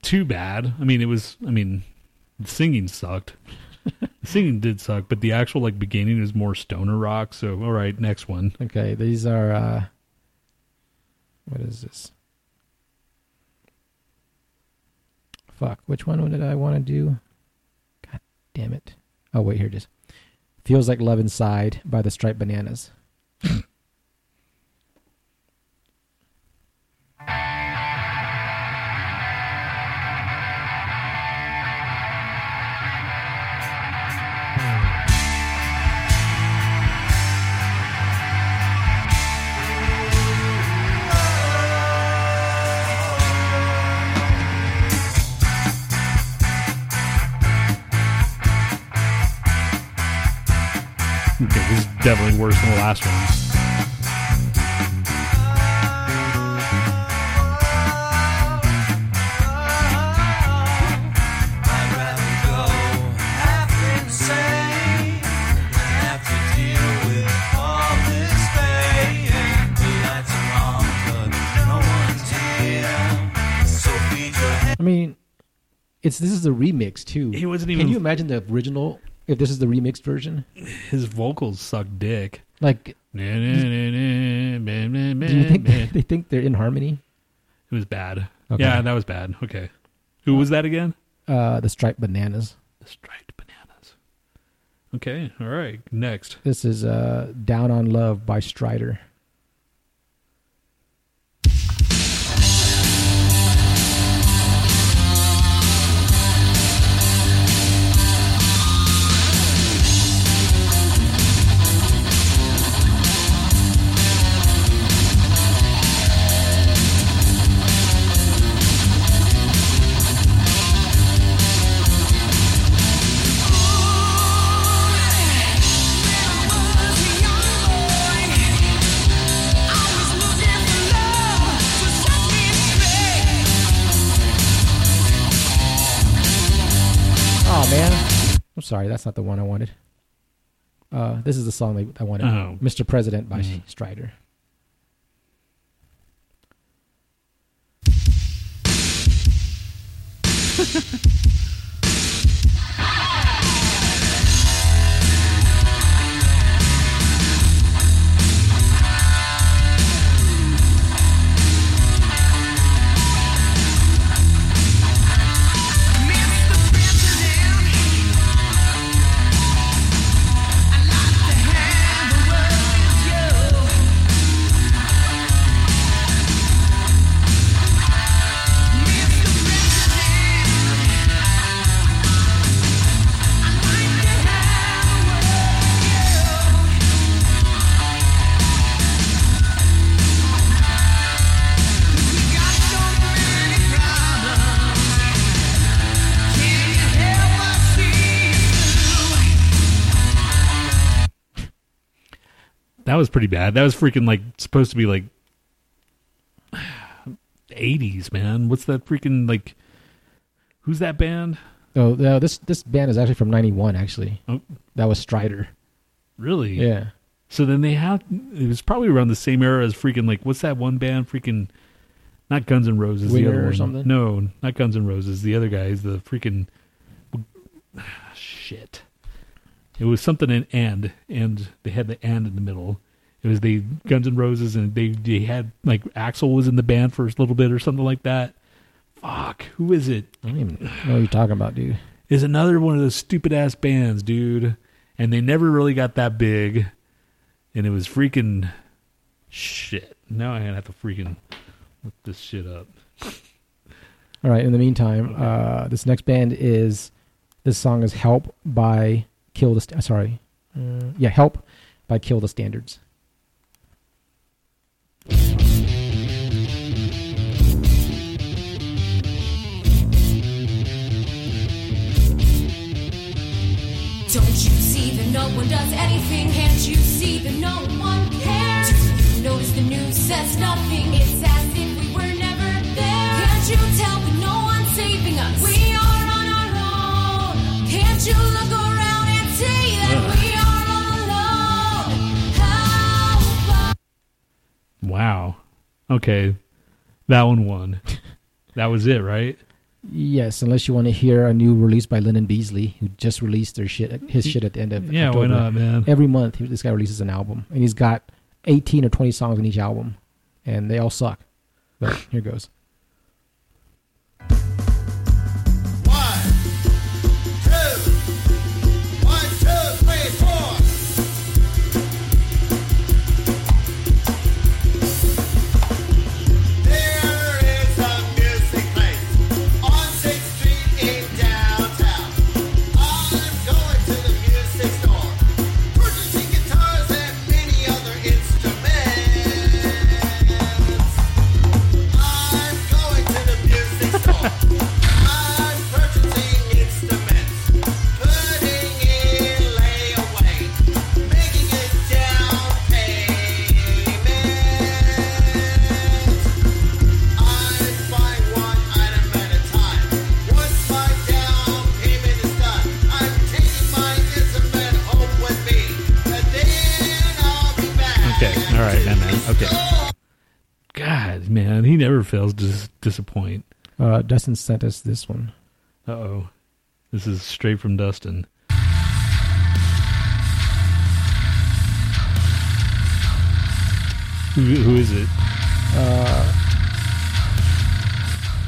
Too bad. I mean, it was. I mean, the singing sucked. the singing did suck, but the actual like beginning is more stoner rock. So, all right, next one. Okay, these are. uh What is this? Fuck, which one did I want to do? God damn it. Oh, wait, here it is. Feels Like Love Inside by the Striped Bananas. one's here. So feed your head. I mean, it's this is a remix too. He wasn't even. Can you imagine the original? If this is the remixed version, His vocals suck dick. like, Do you think it they think they're in harmony? It was bad. Okay. Yeah, that was bad. Okay. Who was that again? Uh, the striped bananas. The striped bananas. Okay. All right. Next. This is uh, "Down on Love" by Strider. Sorry, that's not the one I wanted. Uh, this is the song that I wanted, Oh. "Mr. President" by Mhm. Strider. That was pretty bad. That was freaking like supposed to be like 80s, man. What's that freaking like Who's that band? Oh, no, this this band is actually from '91. Actually, Oh. that was Strider. Really? Yeah, So then they have it was probably around the same era as freaking like what's that one band freaking not Guns N' Roses the other or one. something? No, not Guns N' Roses. The other guys, the freaking shit. It was something in and and they had the and in the middle. It was the Guns N' Roses and they they had like Axl was in the band for a little bit or something like that. Fuck, who is it? I don't even know what you're talking about, dude. is another one of those stupid ass bands, dude. And they never really got that big. And it was freaking shit. Now I'm gonna have to freaking look this shit up. All right. In the meantime, uh, this next band is this song is "Help" by Kill the. St- sorry, uh, yeah, "Help" by Kill the Standards. Don't you see that no one does anything? Can't you see that no one cares? You notice the news says nothing? It's as if we were never there. Can't you tell that no one's saving us? We are on our own. Can't you look around Wow. Okay. That one won. that was it, right? Yes, unless you want to hear a new release by Lennon Beasley, who just released their shit, his shit at the end of Yeah, why not, man? Every month, this guy releases an album, and he's got 18 or 20 songs on each album, and they all suck. But here goes. Okay. God, man, he never fails to dis- disappoint. Uh, Dustin sent us this one. Uh oh. This is straight from Dustin. Who, who is it?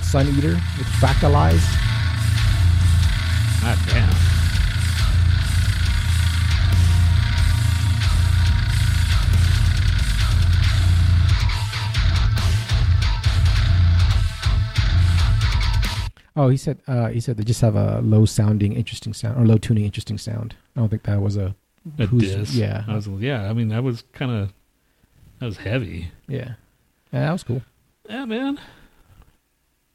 Sun Eater with Fractalize. God damn. Oh, he said uh, he said they just have a low sounding, interesting sound or low tuning, interesting sound. I don't think that was a A Who's- diss. yeah. I was, yeah, I mean, that was kind of, that was heavy. yeah. Yeah, that was cool. Yeah, man.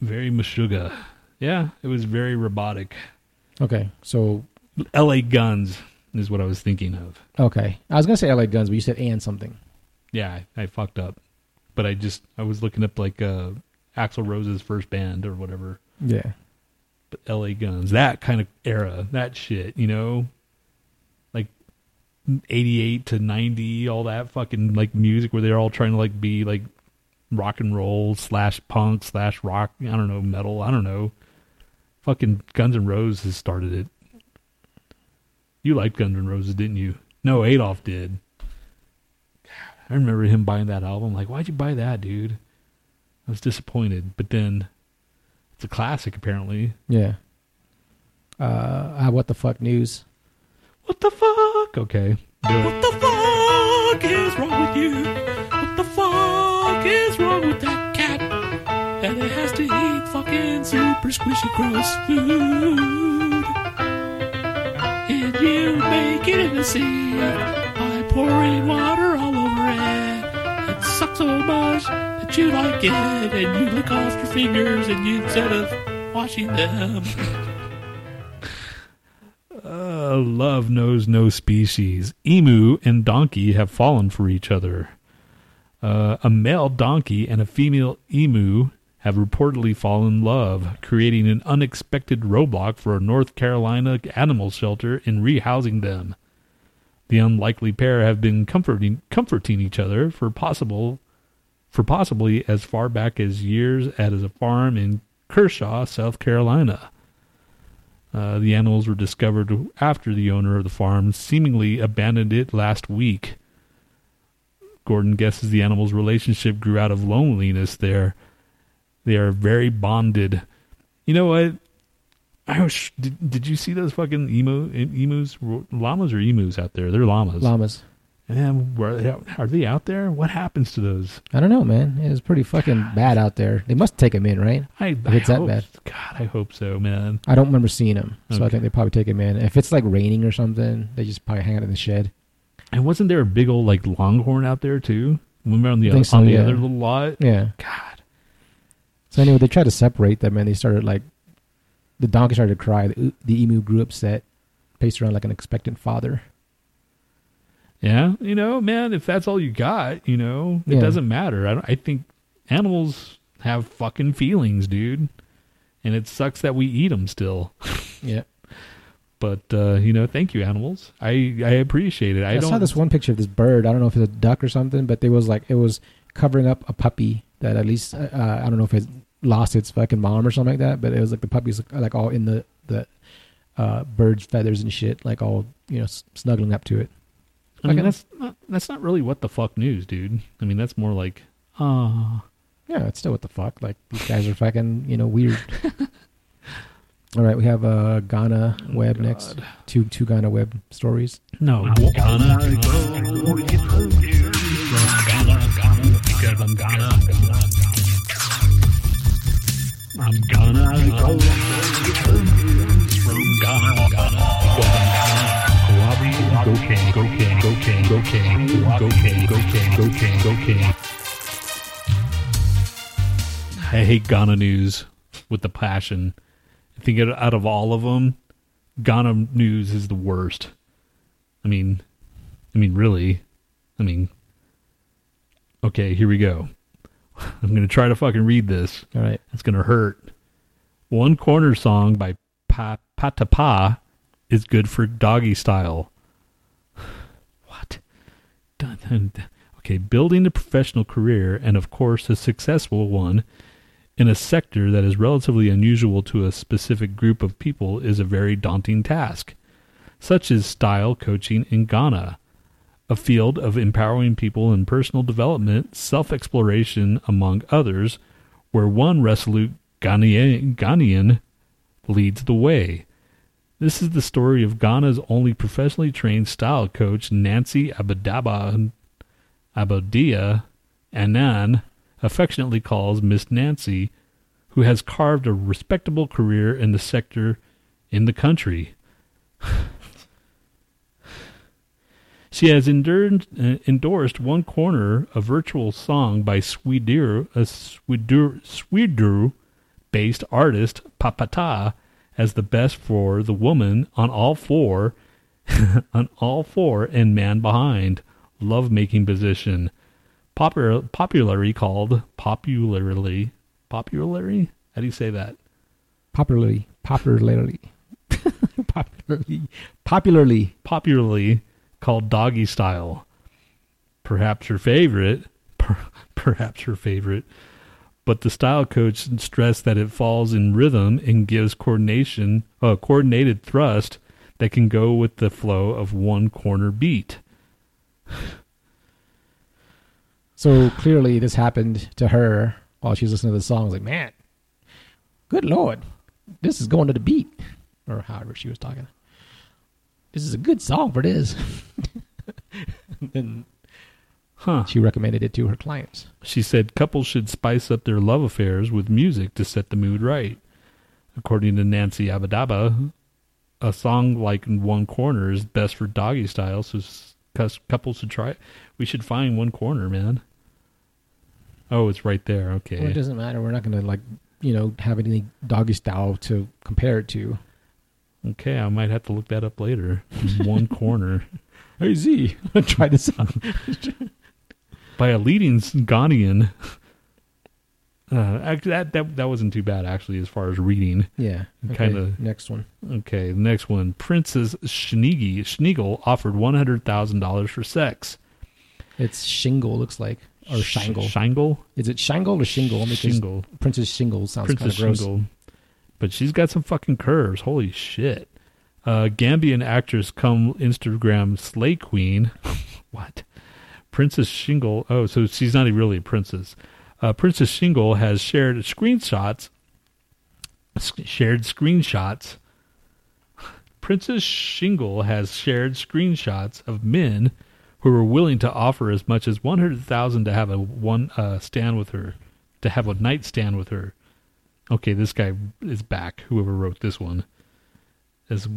Very Meshuggah. Yeah, it was very robotic. Okay, so L.A. Guns is what I was thinking of. okay, I was gonna say LA Guns, but you said and something. Yeah, I, I fucked up, but I just I was looking up like uh, Axl Rose's first band or whatever. Yeah. But L.A. Guns, that kind of era, that shit, you know, like '88 to '90, all that fucking like music where they're all trying to like be like rock and roll slash punk slash rock. I don't know metal. I don't know. Fucking Guns N' Roses started it. You liked Guns N' Roses, didn't you? No, Adolf did. I remember him buying that album. Like, why'd you buy that, dude? I was disappointed, but then a classic apparently. Yeah. Uh, uh, what the fuck news? What the fuck? Okay, do it. What the fuck is wrong with you? What the fuck is wrong with that cat? That it has to eat fucking super squishy gross food. And you make it in the sea by pouring water all over it. It sucks so much you like it, and you lick off your fingers, and you instead of washing them. Uh, love knows no species. Emu and donkey have fallen for each other. Uh, a male donkey and a female emu have reportedly fallen in love, creating an unexpected roadblock for a North Carolina animal shelter in rehousing them. The unlikely pair have been comforting comforting each other for possible for possibly as far back as years at a farm in Kershaw, South Carolina. Uh, the animals were discovered after the owner of the farm seemingly abandoned it last week. Gordon guesses the animals' relationship grew out of loneliness there. They are very bonded. You know what? I was, did, did you see those fucking emu, emus, llamas or emus out there? They're llamas. Llamas. And were they, are they out there? What happens to those? I don't know, man. It was pretty fucking bad out there. They must take him in, right? I, If I it's that hope, bad. God, I hope so, man. I don't remember seeing him, so I think they probably take him in. If it's like raining or something, they just probably hang out in the shed. And wasn't there a big old like longhorn out there too? Remember on the other, so, on the yeah. other little lot? Yeah. God, So anyway, they tried to separate them, and they started like the donkey started to cry. The, the emu grew upset, paced around like an expectant father. Yeah, you know, man, if that's all you got, you know, it Yeah. doesn't matter. I don't, I think animals have fucking feelings, dude, and it sucks that we eat them still. Yeah. But uh, you know, thank you, animals. I I appreciate it. I, I, don't. saw this one picture of this bird. I don't know if it's a duck or something, but it was like it was covering up a puppy that at least uh, I don't know if it lost its fucking mom or something like that. But it was like the puppy's like all in the the uh, bird's feathers and shit, like all you know s- snuggling up to it. I mean, Okay. that's not that's not really what the fuck news, dude. I mean, that's more like, ah, Yeah, it's still what the fuck. Like these guys are fucking you know weird. all right, we have uh, Ghana web next. Two two Ghana web stories. no, I'm gonna go get her news Ghana, Ghana, I'm Ghana, Ghana. I'm gonna go get her news from Ghana, Ghana, because I'm Ghana. Koabi, go king, go king, go king, go king, go king, go king, go king, go king. I hate Ghana news with the passion. I think out- out of all of them, Ghana news is the worst. I mean, I mean, really. I mean, okay, here we go. I'm going to try to fucking read this. All right. It's going to hurt. One corner song by pa- Patapaa is good for doggy style. Okay, building a professional career and, of course, a successful one in a sector that is relatively unusual to a specific group of people is a very daunting task, such as style coaching in Ghana, a field of empowering people in personal development, self exploration, among others, where one resolute Ghanaian, Ghanaian leads the way. This is the story of Ghana's only professionally trained style coach, Nancy Abadaba Abadia Anan, affectionately calls Miss Nancy, who has carved a respectable career in the sector in the country. she has endured, uh, endorsed one corner, a virtual song by Swediru, a Swediru, based artist Papata as the best for the woman on all four on all four and man behind love making position. Popular popularly called popularly popularly? How do you say that? Popularly, popularly, popularly, popularly. popularly called doggy style. Perhaps her favorite per, perhaps her favorite but the style coach stressed that it falls in rhythm and gives coordination a coordinated thrust that can go with the flow of one corner beat So clearly, this happened to her while she was listening to the song. I was like, man, good lord, this is going to the beat, or however she was talking. This is a good song for this. and huh she recommended it to her clients. She said couples should spice up their love affairs with music to set the mood right. According to Nancy Abadaba, a song like One Corner is best for doggy style, so couples should try it. We should find One Corner, man. Oh, it's right there. Well, it doesn't matter. We're not going to like, you know, have any doggy style to compare it to. Okay, I might have to look that up later. One Corner. Hey Z, try this out. By a leading Ghanaian. Uh, actually, that, that, that wasn't too bad, actually, as far as reading. Yeah, okay, Kinda- Next one. Okay, next one. Princess Schneegi, Schneegel offered $100,000 for sex. It's Shyngle. Looks like or shingle. Shyngle Is it Shyngle or Shyngle? Shyngle. Princess Shyngle sounds kind of gross. Shyngle. But she's got some fucking curves. Holy shit. Uh, Gambian actress come Instagram slay queen. what? Princess Shyngle. Oh, so she's not really a princess. Uh, Princess Shyngle has shared screenshots. Shared screenshots. Princess Shyngle has shared screenshots of men who were willing to offer as much as one hundred thousand to have a one uh, stand with her, to have a night stand with her. Okay, this guy is back. Whoever wrote this one, as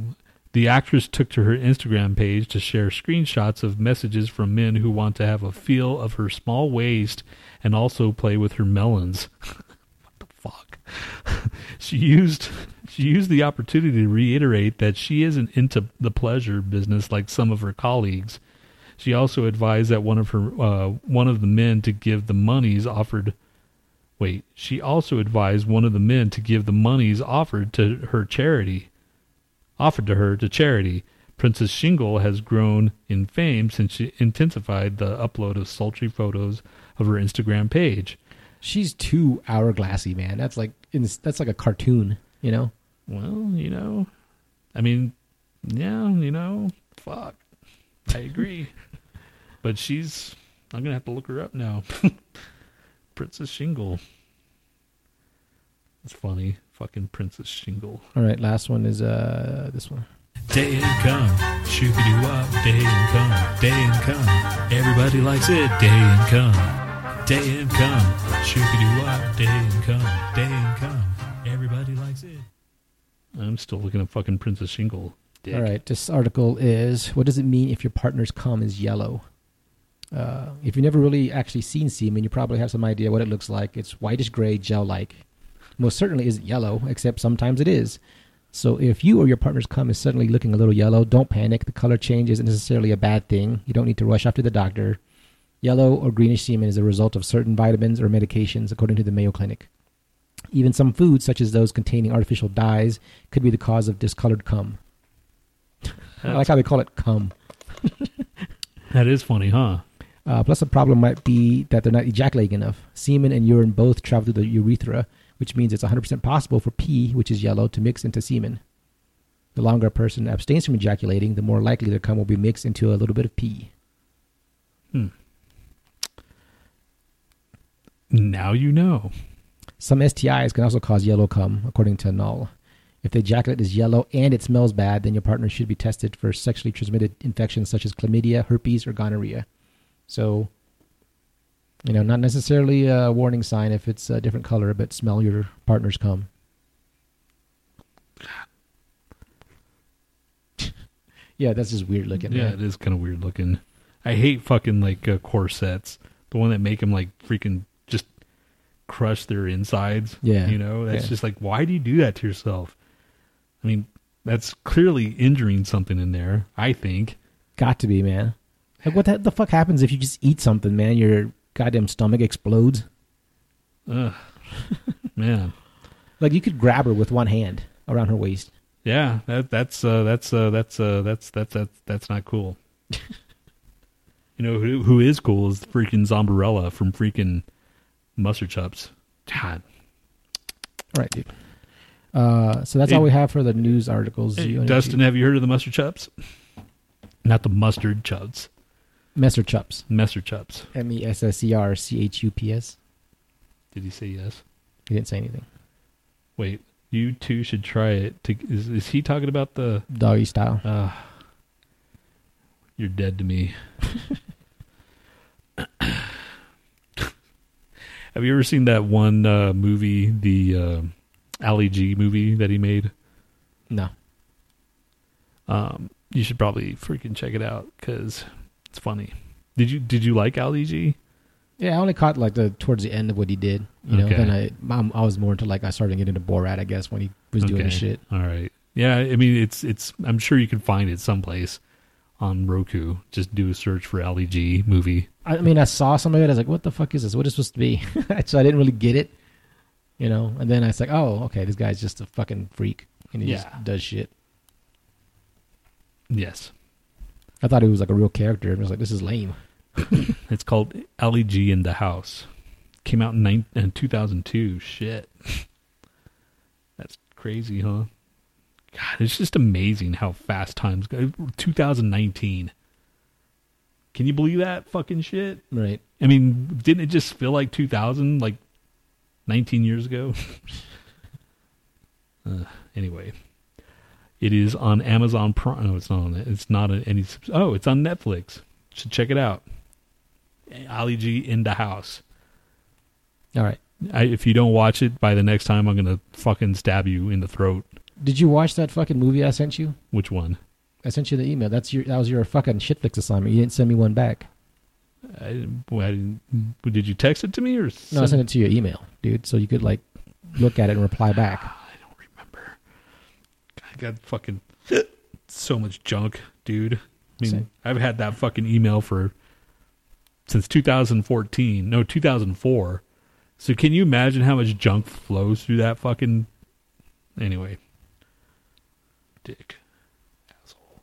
the actress took to her Instagram page to share screenshots of messages from men who want to have a feel of her small waist and also play with her melons. what the fuck? she used she used the opportunity to reiterate that she isn't into the pleasure business like some of her colleagues. She also advised that one of her uh, one of the men to give the monies offered. Wait, she also advised one of the men to give the monies offered to her charity. Offered to her to charity. Princess Shyngle has grown in fame since she intensified the upload of sultry photos of her Instagram page. She's too hourglassy, man. That's like in, that's like a cartoon, you know. Well, you know, I mean, yeah, you know, fuck. I agree. but she's, I'm going to have to look her up now. Princess Shyngle. It's funny. Fucking Princess Shyngle. All right, last one is uh this one. Day and come, shoopy doo wop, day and come, day and come. Everybody likes it, day and come. Day and come, shoopy doo wop, day and come, day and come. Everybody likes it. I'm still looking at fucking Princess Shyngle. Dick. All right, this article is what does it mean if your partner's cum is yellow? Uh, if you've never really actually seen semen, you probably have some idea what it looks like. It's whitish gray, gel-like. Most certainly isn't yellow, except sometimes it is. So if you or your partner's cum is suddenly looking a little yellow, don't panic. The color change isn't necessarily a bad thing. You don't need to rush off to the doctor. Yellow or greenish semen is a result of certain vitamins or medications, according to the Mayo Clinic. Even some foods, such as those containing artificial dyes, could be the cause of discolored cum. I like how they call it cum. That is funny, huh? Uh, plus, the problem might be that they're not ejaculating enough. Semen and urine both travel through the urethra, which means it's 100% possible for pee, which is yellow, to mix into semen. The longer a person abstains from ejaculating, the more likely their cum will be mixed into a little bit of pee. Hmm. Now you know. Some STIs can also cause yellow cum, according to Null. If the ejaculate is yellow and it smells bad, then your partner should be tested for sexually transmitted infections such as chlamydia, herpes, or gonorrhea. So, you know, not necessarily a warning sign if it's a different color, but smell your partner's cum. yeah, that's just weird looking. Yeah, right? it is kind of weird looking. I hate fucking like uh, corsets. The one that make them like freaking just crush their insides. Yeah. You know, that's Yeah. just like, why do you do that to yourself? I mean, that's clearly injuring something in there, I think. Got to be, man. Like, what the, the fuck happens if you just eat something, man? Your goddamn stomach explodes. Ugh. Man. Like, you could grab her with one hand around her waist. Yeah, that that's uh that's uh that's uh that's that's that's that's not cool. you know who who is cool is the freaking Zombierella from freaking Mustard Chops. God. All right, dude. Uh, so that's Hey- all we have for the news articles. Hey, Dustin, have you heard of the Mustard Chops? Not the mustard chubs. Messer Chups. Mustard Chops. M E S S E R C H U P S. Did he say yes? He didn't say anything. Wait, you two should try it. To, is, is he talking about the? Doggy style. Uh, you're dead to me. Have you ever seen that one uh, movie, the uh, Ali G movie that he made? No. Um, you should probably freaking check it out because it's funny. Did you Did you like Ali G? Yeah, I only caught like the towards the end of what he did. You know, Okay. then I I'm, I was more into like I started getting into Borat, I guess, when he was doing his shit. All right. Yeah, I mean it's it's. I'm sure you can find it someplace on Roku. Just do a search for Ali G movie. I mean, I saw some of it. I was like, "What the fuck is this? What is supposed to be?" so I didn't really get it, you know. And then I was like, "Oh, okay, this guy's just a fucking freak, and he Yeah. just does shit." Yes. I thought he was like a real character. I was like, "This is lame." It's called Ali G in the House. Came out in, in 2002. Shit. That's crazy, huh? God, it's just amazing how fast times go. 2019. Can you believe that fucking shit? Right. I mean, didn't it just feel like 2000, like 19 years ago? uh, anyway, it is on Amazon Prime. No, it's not on it. It's not on any. Oh, it's on Netflix. Should check it out. Ali G in the house. All right. I, if you don't watch it by the next time, I'm gonna fucking stab you in the throat. Did you watch that fucking movie I sent you? Which one? I sent you the email. That's your that was your fucking shitflix assignment. You didn't send me one back. I, well, I didn't- did you text it to me or? No, I sent it to your email, dude, so you could like look at it and reply back. I don't remember. I got fucking so much junk, dude. I mean, Same. I've had that fucking email for since 2014. No, 2004. So can you imagine how much junk flows through that fucking? Anyway, dick, asshole.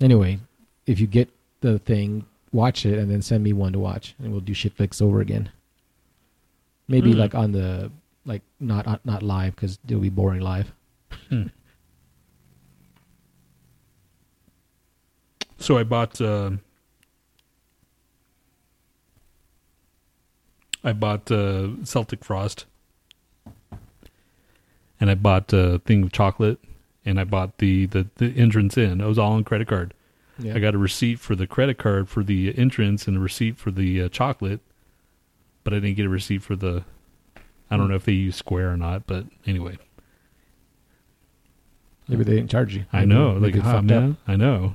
Anyway, if you get the thing, watch it and then send me one to watch, and we'll do shit shitflix over again. Maybe Hmm. like on the like not not live because it'll be boring live. So I bought. Uh, I bought uh, Celtic Frost, and I bought a thing of chocolate, and I bought the the, the entrance in. It was all on credit card. Yeah. I got a receipt for the credit card for the entrance and a receipt for the uh, chocolate, but I didn't get a receipt for the. I don't know if they use Square or not, but anyway, Maybe they didn't charge you. I Maybe- know. Like, ah, man, up. I know.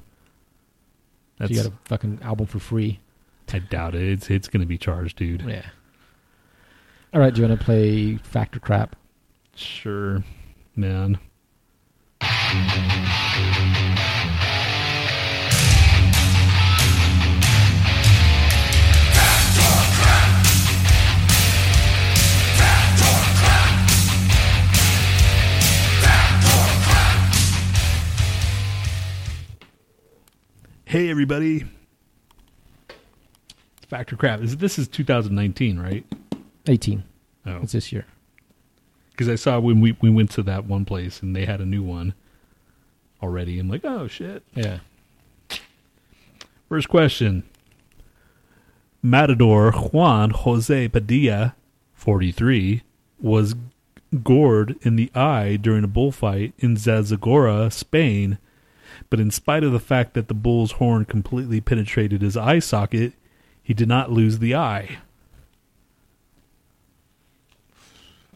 So you got a fucking album for free. I doubt it. It's it's gonna be charged, dude. Yeah. All right, do you want to play Factor Crap? Sure, man. Hey, everybody. It's Factor crap. This is 2019, right? 18. Oh, It's this year. because I saw when we we went to that one place and they had a new one already. I'm like, oh shit. Yeah. First question. Matador Juan Jose Padilla, 43, was gored in the eye during a bullfight in Zaragoza, Spain. But in spite of the fact that the bull's horn completely penetrated his eye socket, he did not lose the eye.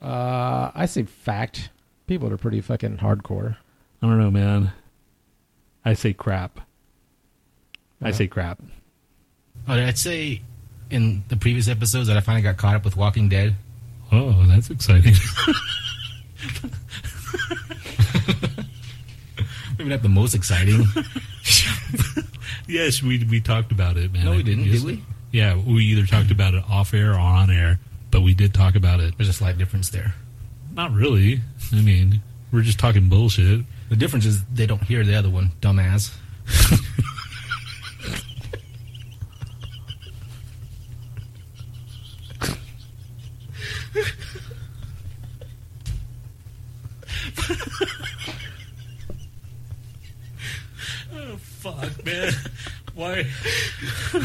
Uh, I say fact. People are pretty fucking hardcore. I don't know, man. I say crap. I say crap. Oh, did I say in the previous episodes that I finally got caught up with Walking Dead? Oh, that's exciting. Maybe not the most exciting. yes, we we talked about it, man. No, we didn't, did we? Yeah, we either talked about it off air or on air, but we did talk about it. There's a slight difference there. Not really. I mean, we're just talking bullshit. The difference is they don't hear the other one, dumbass. Fuck, man. Why?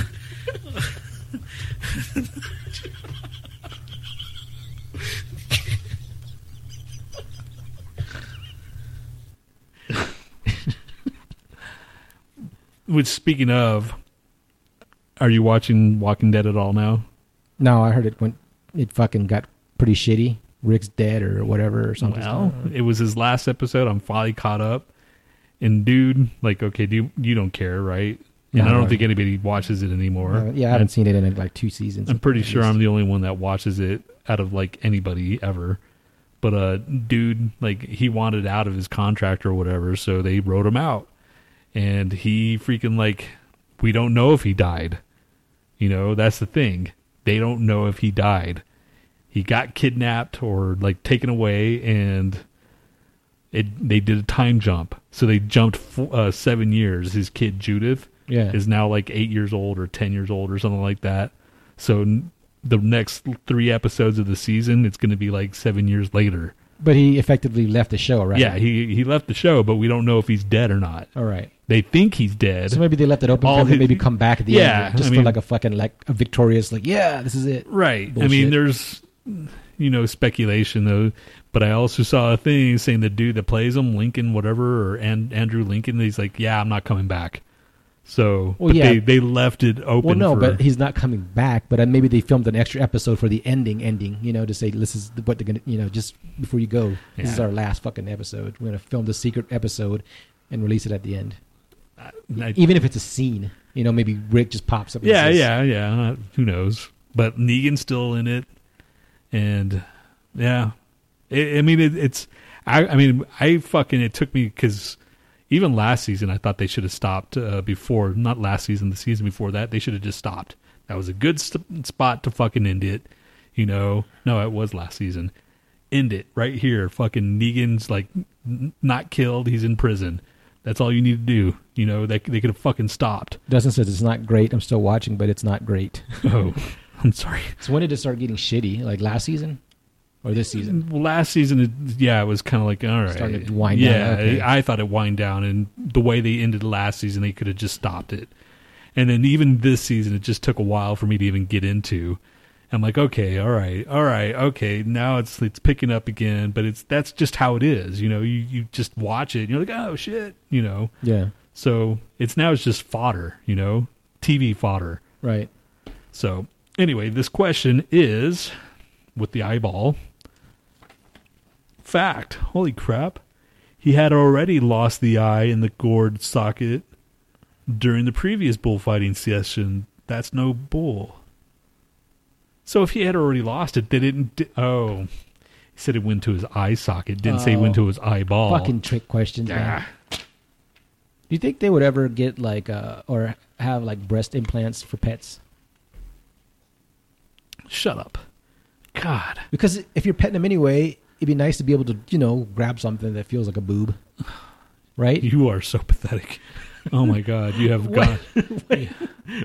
Which, speaking of, are you watching Walking Dead at all now? No, I heard it went. It fucking got pretty shitty. Rick's dead or whatever or something. Well, it was his last episode. I'm finally caught up. And dude, like, okay, do you, you don't care, right? And I don't think anybody watches it anymore. Uh, yeah, I haven't seen it in like two seasons. I'm pretty at sure least. I'm the only one that watches it out of like anybody ever. But uh dude, like he wanted out of his contract or whatever, so they wrote him out. And he freaking like we don't know if he died. You know, that's the thing. They don't know if he died. He got kidnapped or like taken away and it they did a time jump. So they jumped f- uh, 7 years. His kid Judith Yeah. is now like eight years old or ten years old or something like that. So n- the next three episodes of the season, it's going to be like seven years later. But he effectively left the show, right? Yeah, he he left the show, but we don't know if he's dead or not. All right. They think he's dead. So maybe they left it open All for him to maybe come back at the Yeah, end, just I for like a fucking like a victorious, like yeah, this is it. Right. I mean, there's you know speculation though, but I also saw a thing saying the dude that plays him, Lincoln, whatever, or and Andrew Lincoln, he's like, yeah, I'm not coming back. So, Well, yeah. they they left it open. Well, no, for, but he's not coming back. But uh, maybe they filmed an extra episode for the ending, ending. You know, to say this is what they're gonna. You know, just before you go, this is our last fucking episode. We're gonna film the secret episode and release it at the end, I- even if it's a scene. You know, maybe Rick just pops up. And Yeah, says, yeah, yeah. uh, Who knows? But Negan's still in it, and yeah, I I mean, it, it's. I, I mean, I fucking. It took me because even last season, I thought they should have stopped uh, before. Not last season, the season before that, they should have just stopped. That was a good st- spot to fucking end it. You know, no, it was last season. End it right here. Fucking Negan's like n- not killed. He's in prison. That's all you need to do. You know, they they could have fucking stopped. Dustin says it's not great. I'm still watching, but it's not great. Oh, I'm sorry. So when did it start getting shitty? Like last season or this season? Last season, it, yeah, it was kind of like all right. Starting to wind down, yeah, okay. I thought it wind down, and the way they ended last season, they could have just stopped it. And then even this season, it just took a while for me to even get into. I'm like, okay, all right, all right, okay. Now it's it's picking up again, but it's that's just how it is. You know, you you just watch it, and you're like, oh shit, you know. Yeah, So it's now it's just fodder, you know, TV fodder. right. So anyway, this question is with the eyeball. Fact. Holy crap. He had already lost the eye in the gourd socket during the previous bullfighting session. That's no bull. So if he had already lost it, they didn't. Di- oh, he said it went to his eye socket. Didn't say it went to his eyeball. Fucking trick questions, man. Do you think they would ever get like uh or have like breast implants for pets? shut up. God. Because if you're petting them anyway, it'd be nice to be able to, you know, grab something that feels like a boob. Right? You are so pathetic. Oh my god, you have got.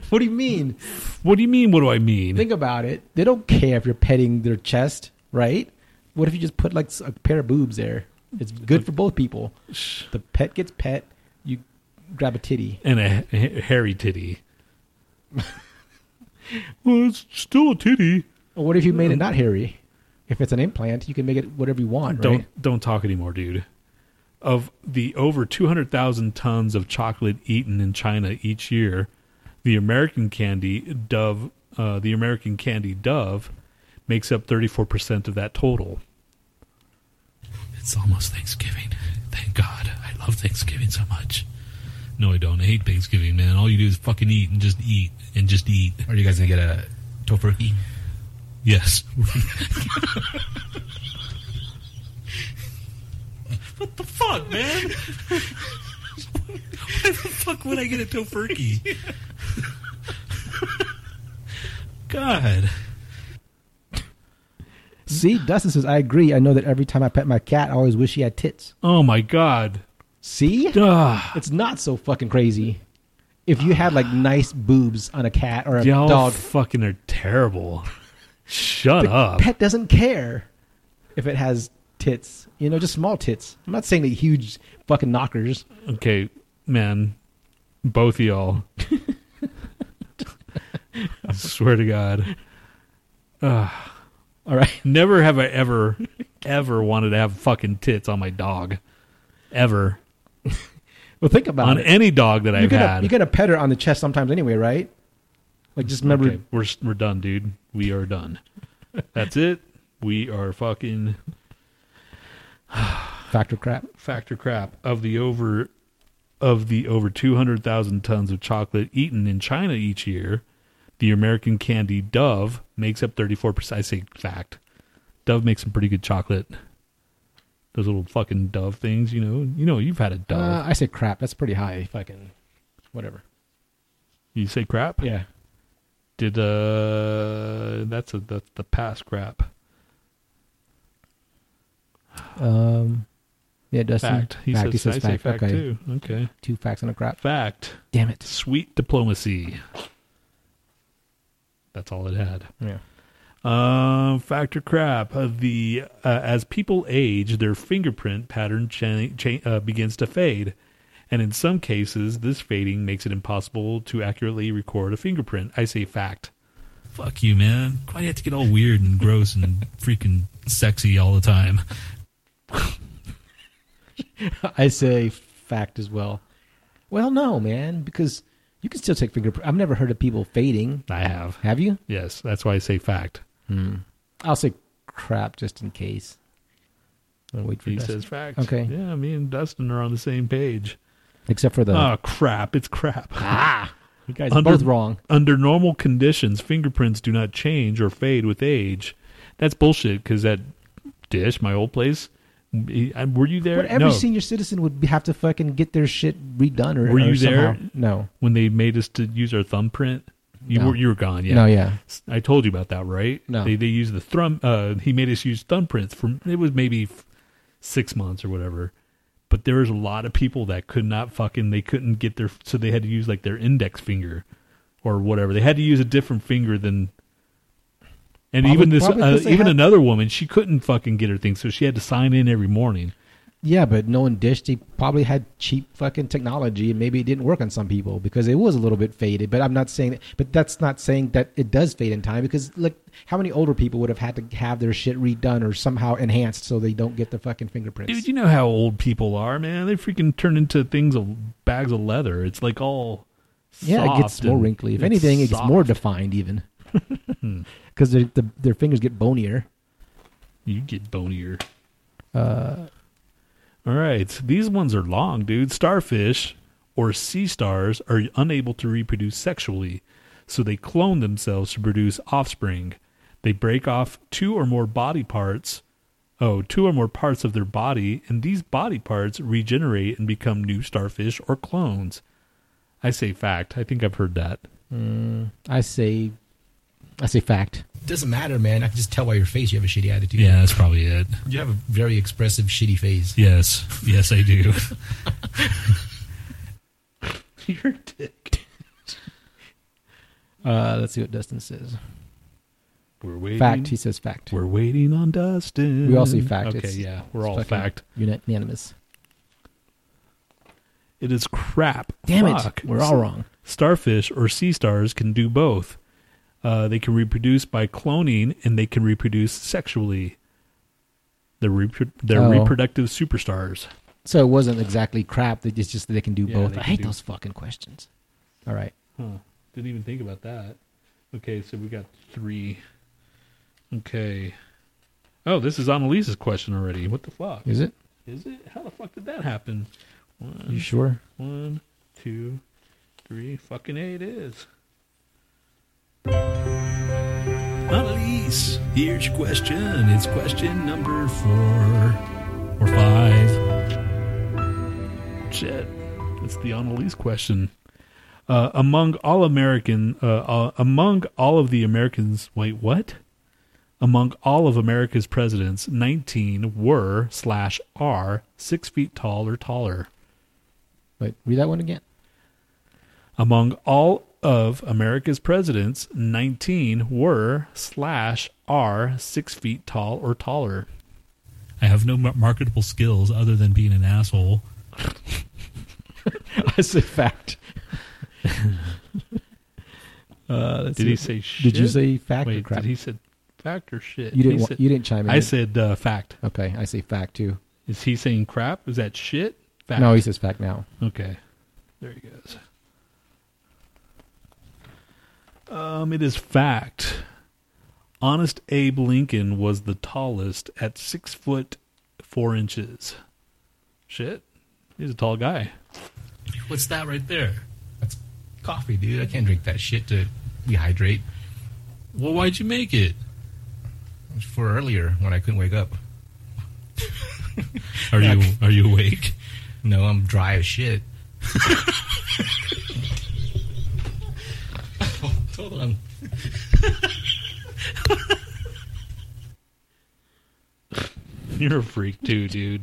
What do you mean? What do you mean? What do I mean? Think about it. They don't care if you're petting their chest, right? What if you just put like a pair of boobs there? It's good for both people. The pet gets pet. You grab a titty. and a ha- hairy titty. well, it's still a titty. What if you made it not hairy? If it's an implant, you can make it whatever you want, Don't right? don't talk anymore, dude. Of the over two hundred thousand tons of chocolate eaten in China each year, the American candy Dove, uh, the American candy Dove, makes up thirty four percent of that total. It's almost Thanksgiving. Thank God. I love Thanksgiving so much. No, I don't. I hate Thanksgiving, man. All you do is fucking eat and just eat and just eat. Are you guys gonna get a tofurkey? Yes. what the fuck, man? Why the fuck would I get a tofurkey? God. See, Dustin says, I agree. I know that every time I pet my cat, I always wish he had tits. Oh my god. See? Ah, It's not so fucking crazy. If you had like nice boobs on a cat or a y'all dog, fucking are terrible. Shut the up. pet doesn't care if it has tits. You know, just small tits. I'm not saying that huge fucking knockers. Okay, man. Both of y'all. I swear to God. Ah. All right. Never have I ever, ever wanted to have fucking tits on my dog. Ever. Well, think about on it. any dog that you're I've had. You're gonna pet her on the chest sometimes anyway, right? Like just remember. Okay, we're we're done, dude. We are done. That's it. We are fucking Factor crap. factor crap of the over of the over 200,000 tons of chocolate eaten in China each year. The American candy Dove makes up 34%. I say fact. Dove makes some pretty good chocolate. Those little fucking Dove things, you know. You know, you've had a Dove. Uh, I say crap. That's pretty high. Fucking whatever. you say crap? Yeah. Did uh that's a that's the past crap. Um. Yeah, Dustin. Fact. He fact. says, I say fact okay. too. Okay. Two facts and a crap. Fact. Damn it. Sweet diplomacy. That's all it had. Yeah. Um, factor crap. Uh, the uh, as people age, their fingerprint pattern cha- cha- uh, begins to fade, and in some cases, this fading makes it impossible to accurately record a fingerprint. I say fact. Fuck you, man. Why do you have to get all weird and gross and freaking sexy all the time? I say fact as well. Well, no, man, because you can still take fingerprint. I've never heard of people fading. I have. Have you? Yes, that's why I say fact. Hmm. I'll say crap just in case. I'll wait for He Dustin. says fact. Okay. Yeah, me and Dustin are on the same page. Except for the Oh crap! It's crap. ah, you guys are Under- both wrong. Under normal conditions, fingerprints do not change or fade with age. That's bullshit. Because that dish, my old place, I- were you there? But every no. senior citizen would be, have to fucking get their shit redone or Were or you there? No. when they made us to use our thumbprint. You No. were you were gone. Yeah. No, yeah. I told you about that, right? No. They they used the thumb. Uh, he made us use thumbprints for it was maybe f- six months or whatever. But there was a lot of people that could not fucking they couldn't get their so they had to use like their index finger or whatever. They had to use a different finger than. And Probably- even this, uh, even had- another woman, she couldn't fucking get her thing, so she had to sign in every morning. Yeah, but knowing Dish, they probably had cheap fucking technology, and maybe it didn't work on some people because it was a little bit faded. But I'm not saying that. But that's not saying that it does fade in time because look, how many older people would have had to have their shit redone or somehow enhanced so they don't get the fucking fingerprints? Dude, you know how old people are, man. They freaking turn into things of bags of leather. It's like all yeah, it gets more wrinkly. If anything, it gets more defined even because the, their fingers get bonier. You get bonier. Uh, All right, these ones are long, dude. Starfish or sea stars are unable to reproduce sexually, so they clone themselves to produce offspring. They break off two or more body parts. Oh, two or more parts of their body, and these body parts regenerate and become new starfish or clones. I say fact. I think I've heard that. Mm, I say, I say fact. Doesn't matter, man. I can just tell by your face you have a shitty attitude. Yeah, that's probably it. You have a very expressive shitty face. Yes, yes, I do. Your dick. Uh, let's see what Dustin says. We're waiting. Fact. He says fact. We're waiting on Dustin. We all say fact. Okay, It's- yeah, we're all fact. Unanimous. It is crap. Damn Fuck. it. We're all wrong. Starfish or sea stars can do both. Uh, they can reproduce by cloning, and they can reproduce sexually. They're repro- they're Oh. reproductive superstars. So it wasn't exactly crap. It's just that they can do Yeah, both. I hate do- those fucking questions. All right. Huh. Didn't even think about that. Okay, so we got three. Okay. Oh, this is Annalise's question already. What the fuck? Is it? Is it? How the fuck did that happen? One, You sure? one, two, three. Fucking A it is. Annalise, here's your question. It's question number four or five. Shit. It's the Annalise question. Uh, among all American, uh, uh, among all of the Americans, wait, what? Among all of America's presidents, 19 were slash are six feet tall or taller. Wait, read that one again. Among all of America's presidents, 19 were slash are six feet tall or taller. I have no marketable skills other than being an asshole. I said fact. uh, let's Did see. he say shit? Did you say fact or crap? did he said fact or shit? you didn't. Wa- said- you didn't chime in. I said uh, fact. Okay, I say fact too. Is he saying crap? Is that shit? Fact. No, he says fact now. Okay. There he goes. Um, it is fact. Honest Abe Lincoln was the tallest at six foot four inches. Shit. He's a tall guy. What's that right there? That's coffee, dude. I can't drink that shit to dehydrate. Well, why'd you make it? It was for earlier when I couldn't wake up. Are you are you awake? No, I'm dry as shit. Hold on. You're a freak too, dude.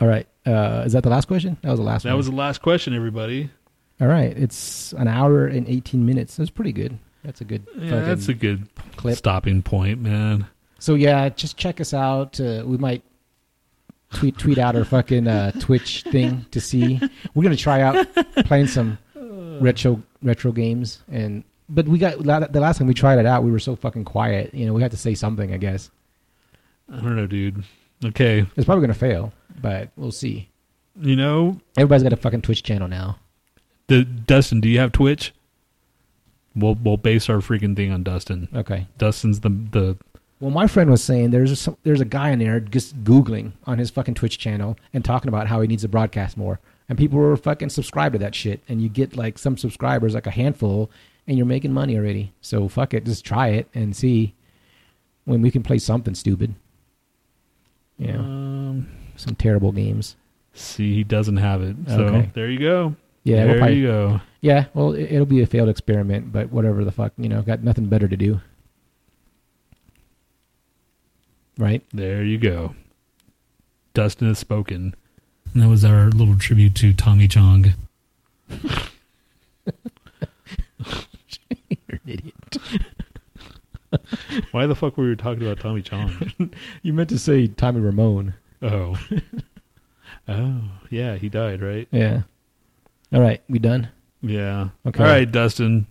All right. Uh, is that the last question? That was the last That one. was the last question, everybody. All right. It's an hour and 18 minutes. That's pretty good. That's a good Yeah, that's a good clip. stopping point, man. So yeah, just check us out. Uh, we might tweet tweet out our fucking uh, Twitch thing to see. We're gonna try out playing some retro retro games, and but we got the last time we tried it out, we were so fucking quiet. You know, we had to say something. I guess I don't know, dude. Okay. it's probably gonna fail, but we'll see. You know, Everybody's got a fucking Twitch channel now. the Dustin, do you have Twitch? We'll we'll base our freaking thing on Dustin. Okay. Dustin's the the Well, my friend was saying there's a, some, there's a guy in there just googling on his fucking Twitch channel and talking about how he needs to broadcast more, and people were fucking subscribed to that shit, and you get like some subscribers, like a handful, and you're making money already. So fuck it, just try it and see when we can play something stupid. Yeah, um some terrible games. see he doesn't have it. So Okay. there you go. Yeah, we'll there probably- you go. Yeah, well, it, it'll be a failed experiment, but whatever the fuck, you know, got nothing better to do. Right? There you go. Dustin has spoken. And that was our little tribute to Tommy Chong. You're an idiot. Why the fuck were we talking about Tommy Chong? You meant to say Tommy Ramone. oh. oh, yeah, he died, right? Yeah. All right, we done? Yeah. Okay. All right, Dustin.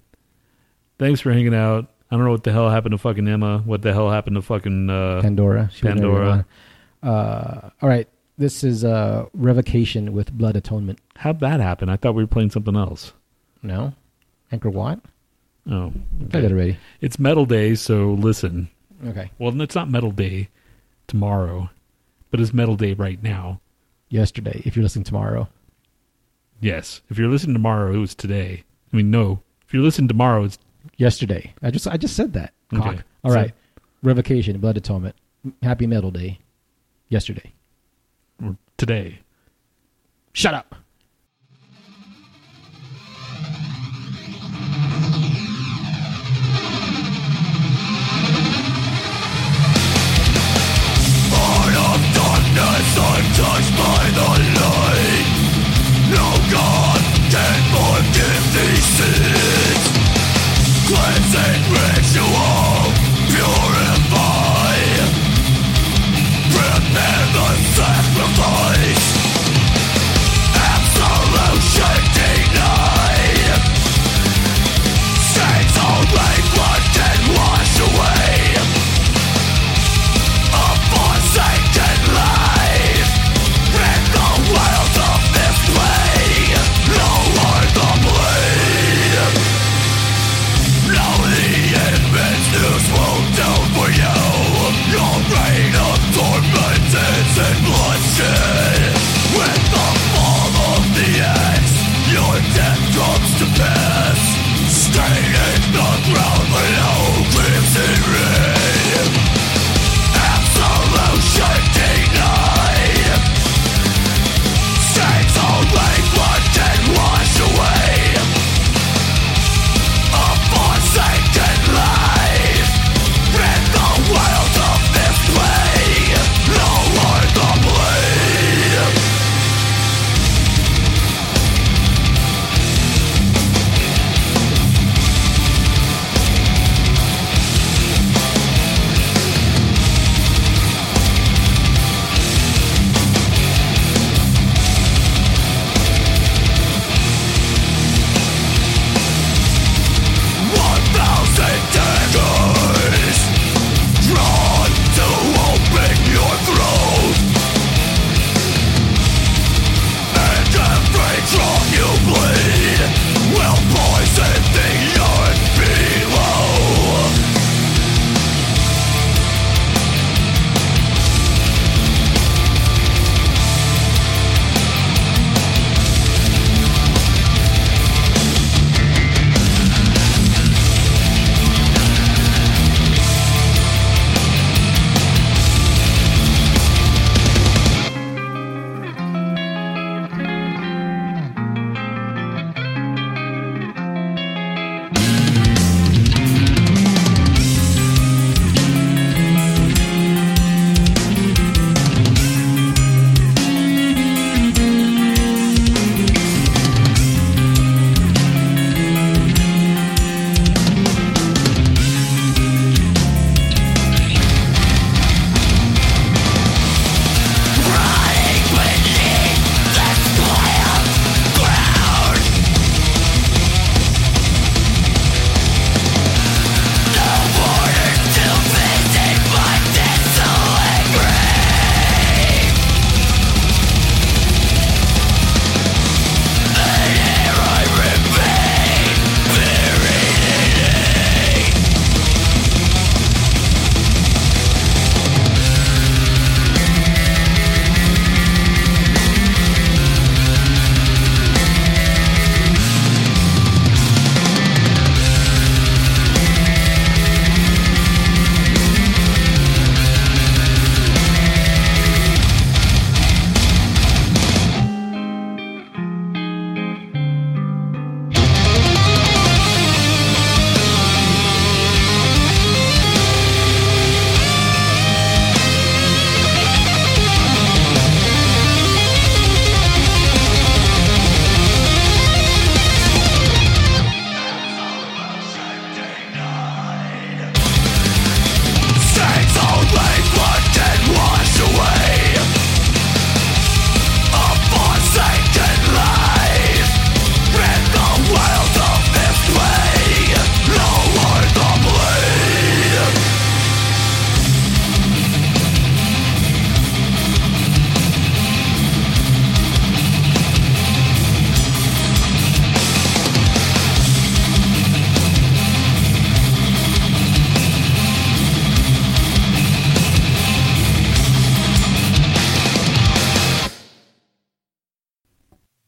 Thanks for hanging out. I don't know what the hell happened to fucking Emma. What the hell happened to fucking uh Pandora. She Pandora. Uh, all right, this is uh, Revocation with Blood Atonement. How'd that happen? I thought we were playing something else. No? Anchor Watt? Oh. Played that already. It's Metal Day, so listen. Okay. Well, it's not Metal Day tomorrow, but it's Metal Day right now. Yesterday, if you're listening tomorrow. Yes. If you're listening tomorrow, it was today. I mean, no. If you're listening tomorrow, it's Yesterday. I just I just said that. Cock. Okay. All So- right. Revocation, Blood Atonement. Happy Metal Day. Yesterday today. Shut up. darkness I'm touched by the light No God can forgive these sins Cleansing ritual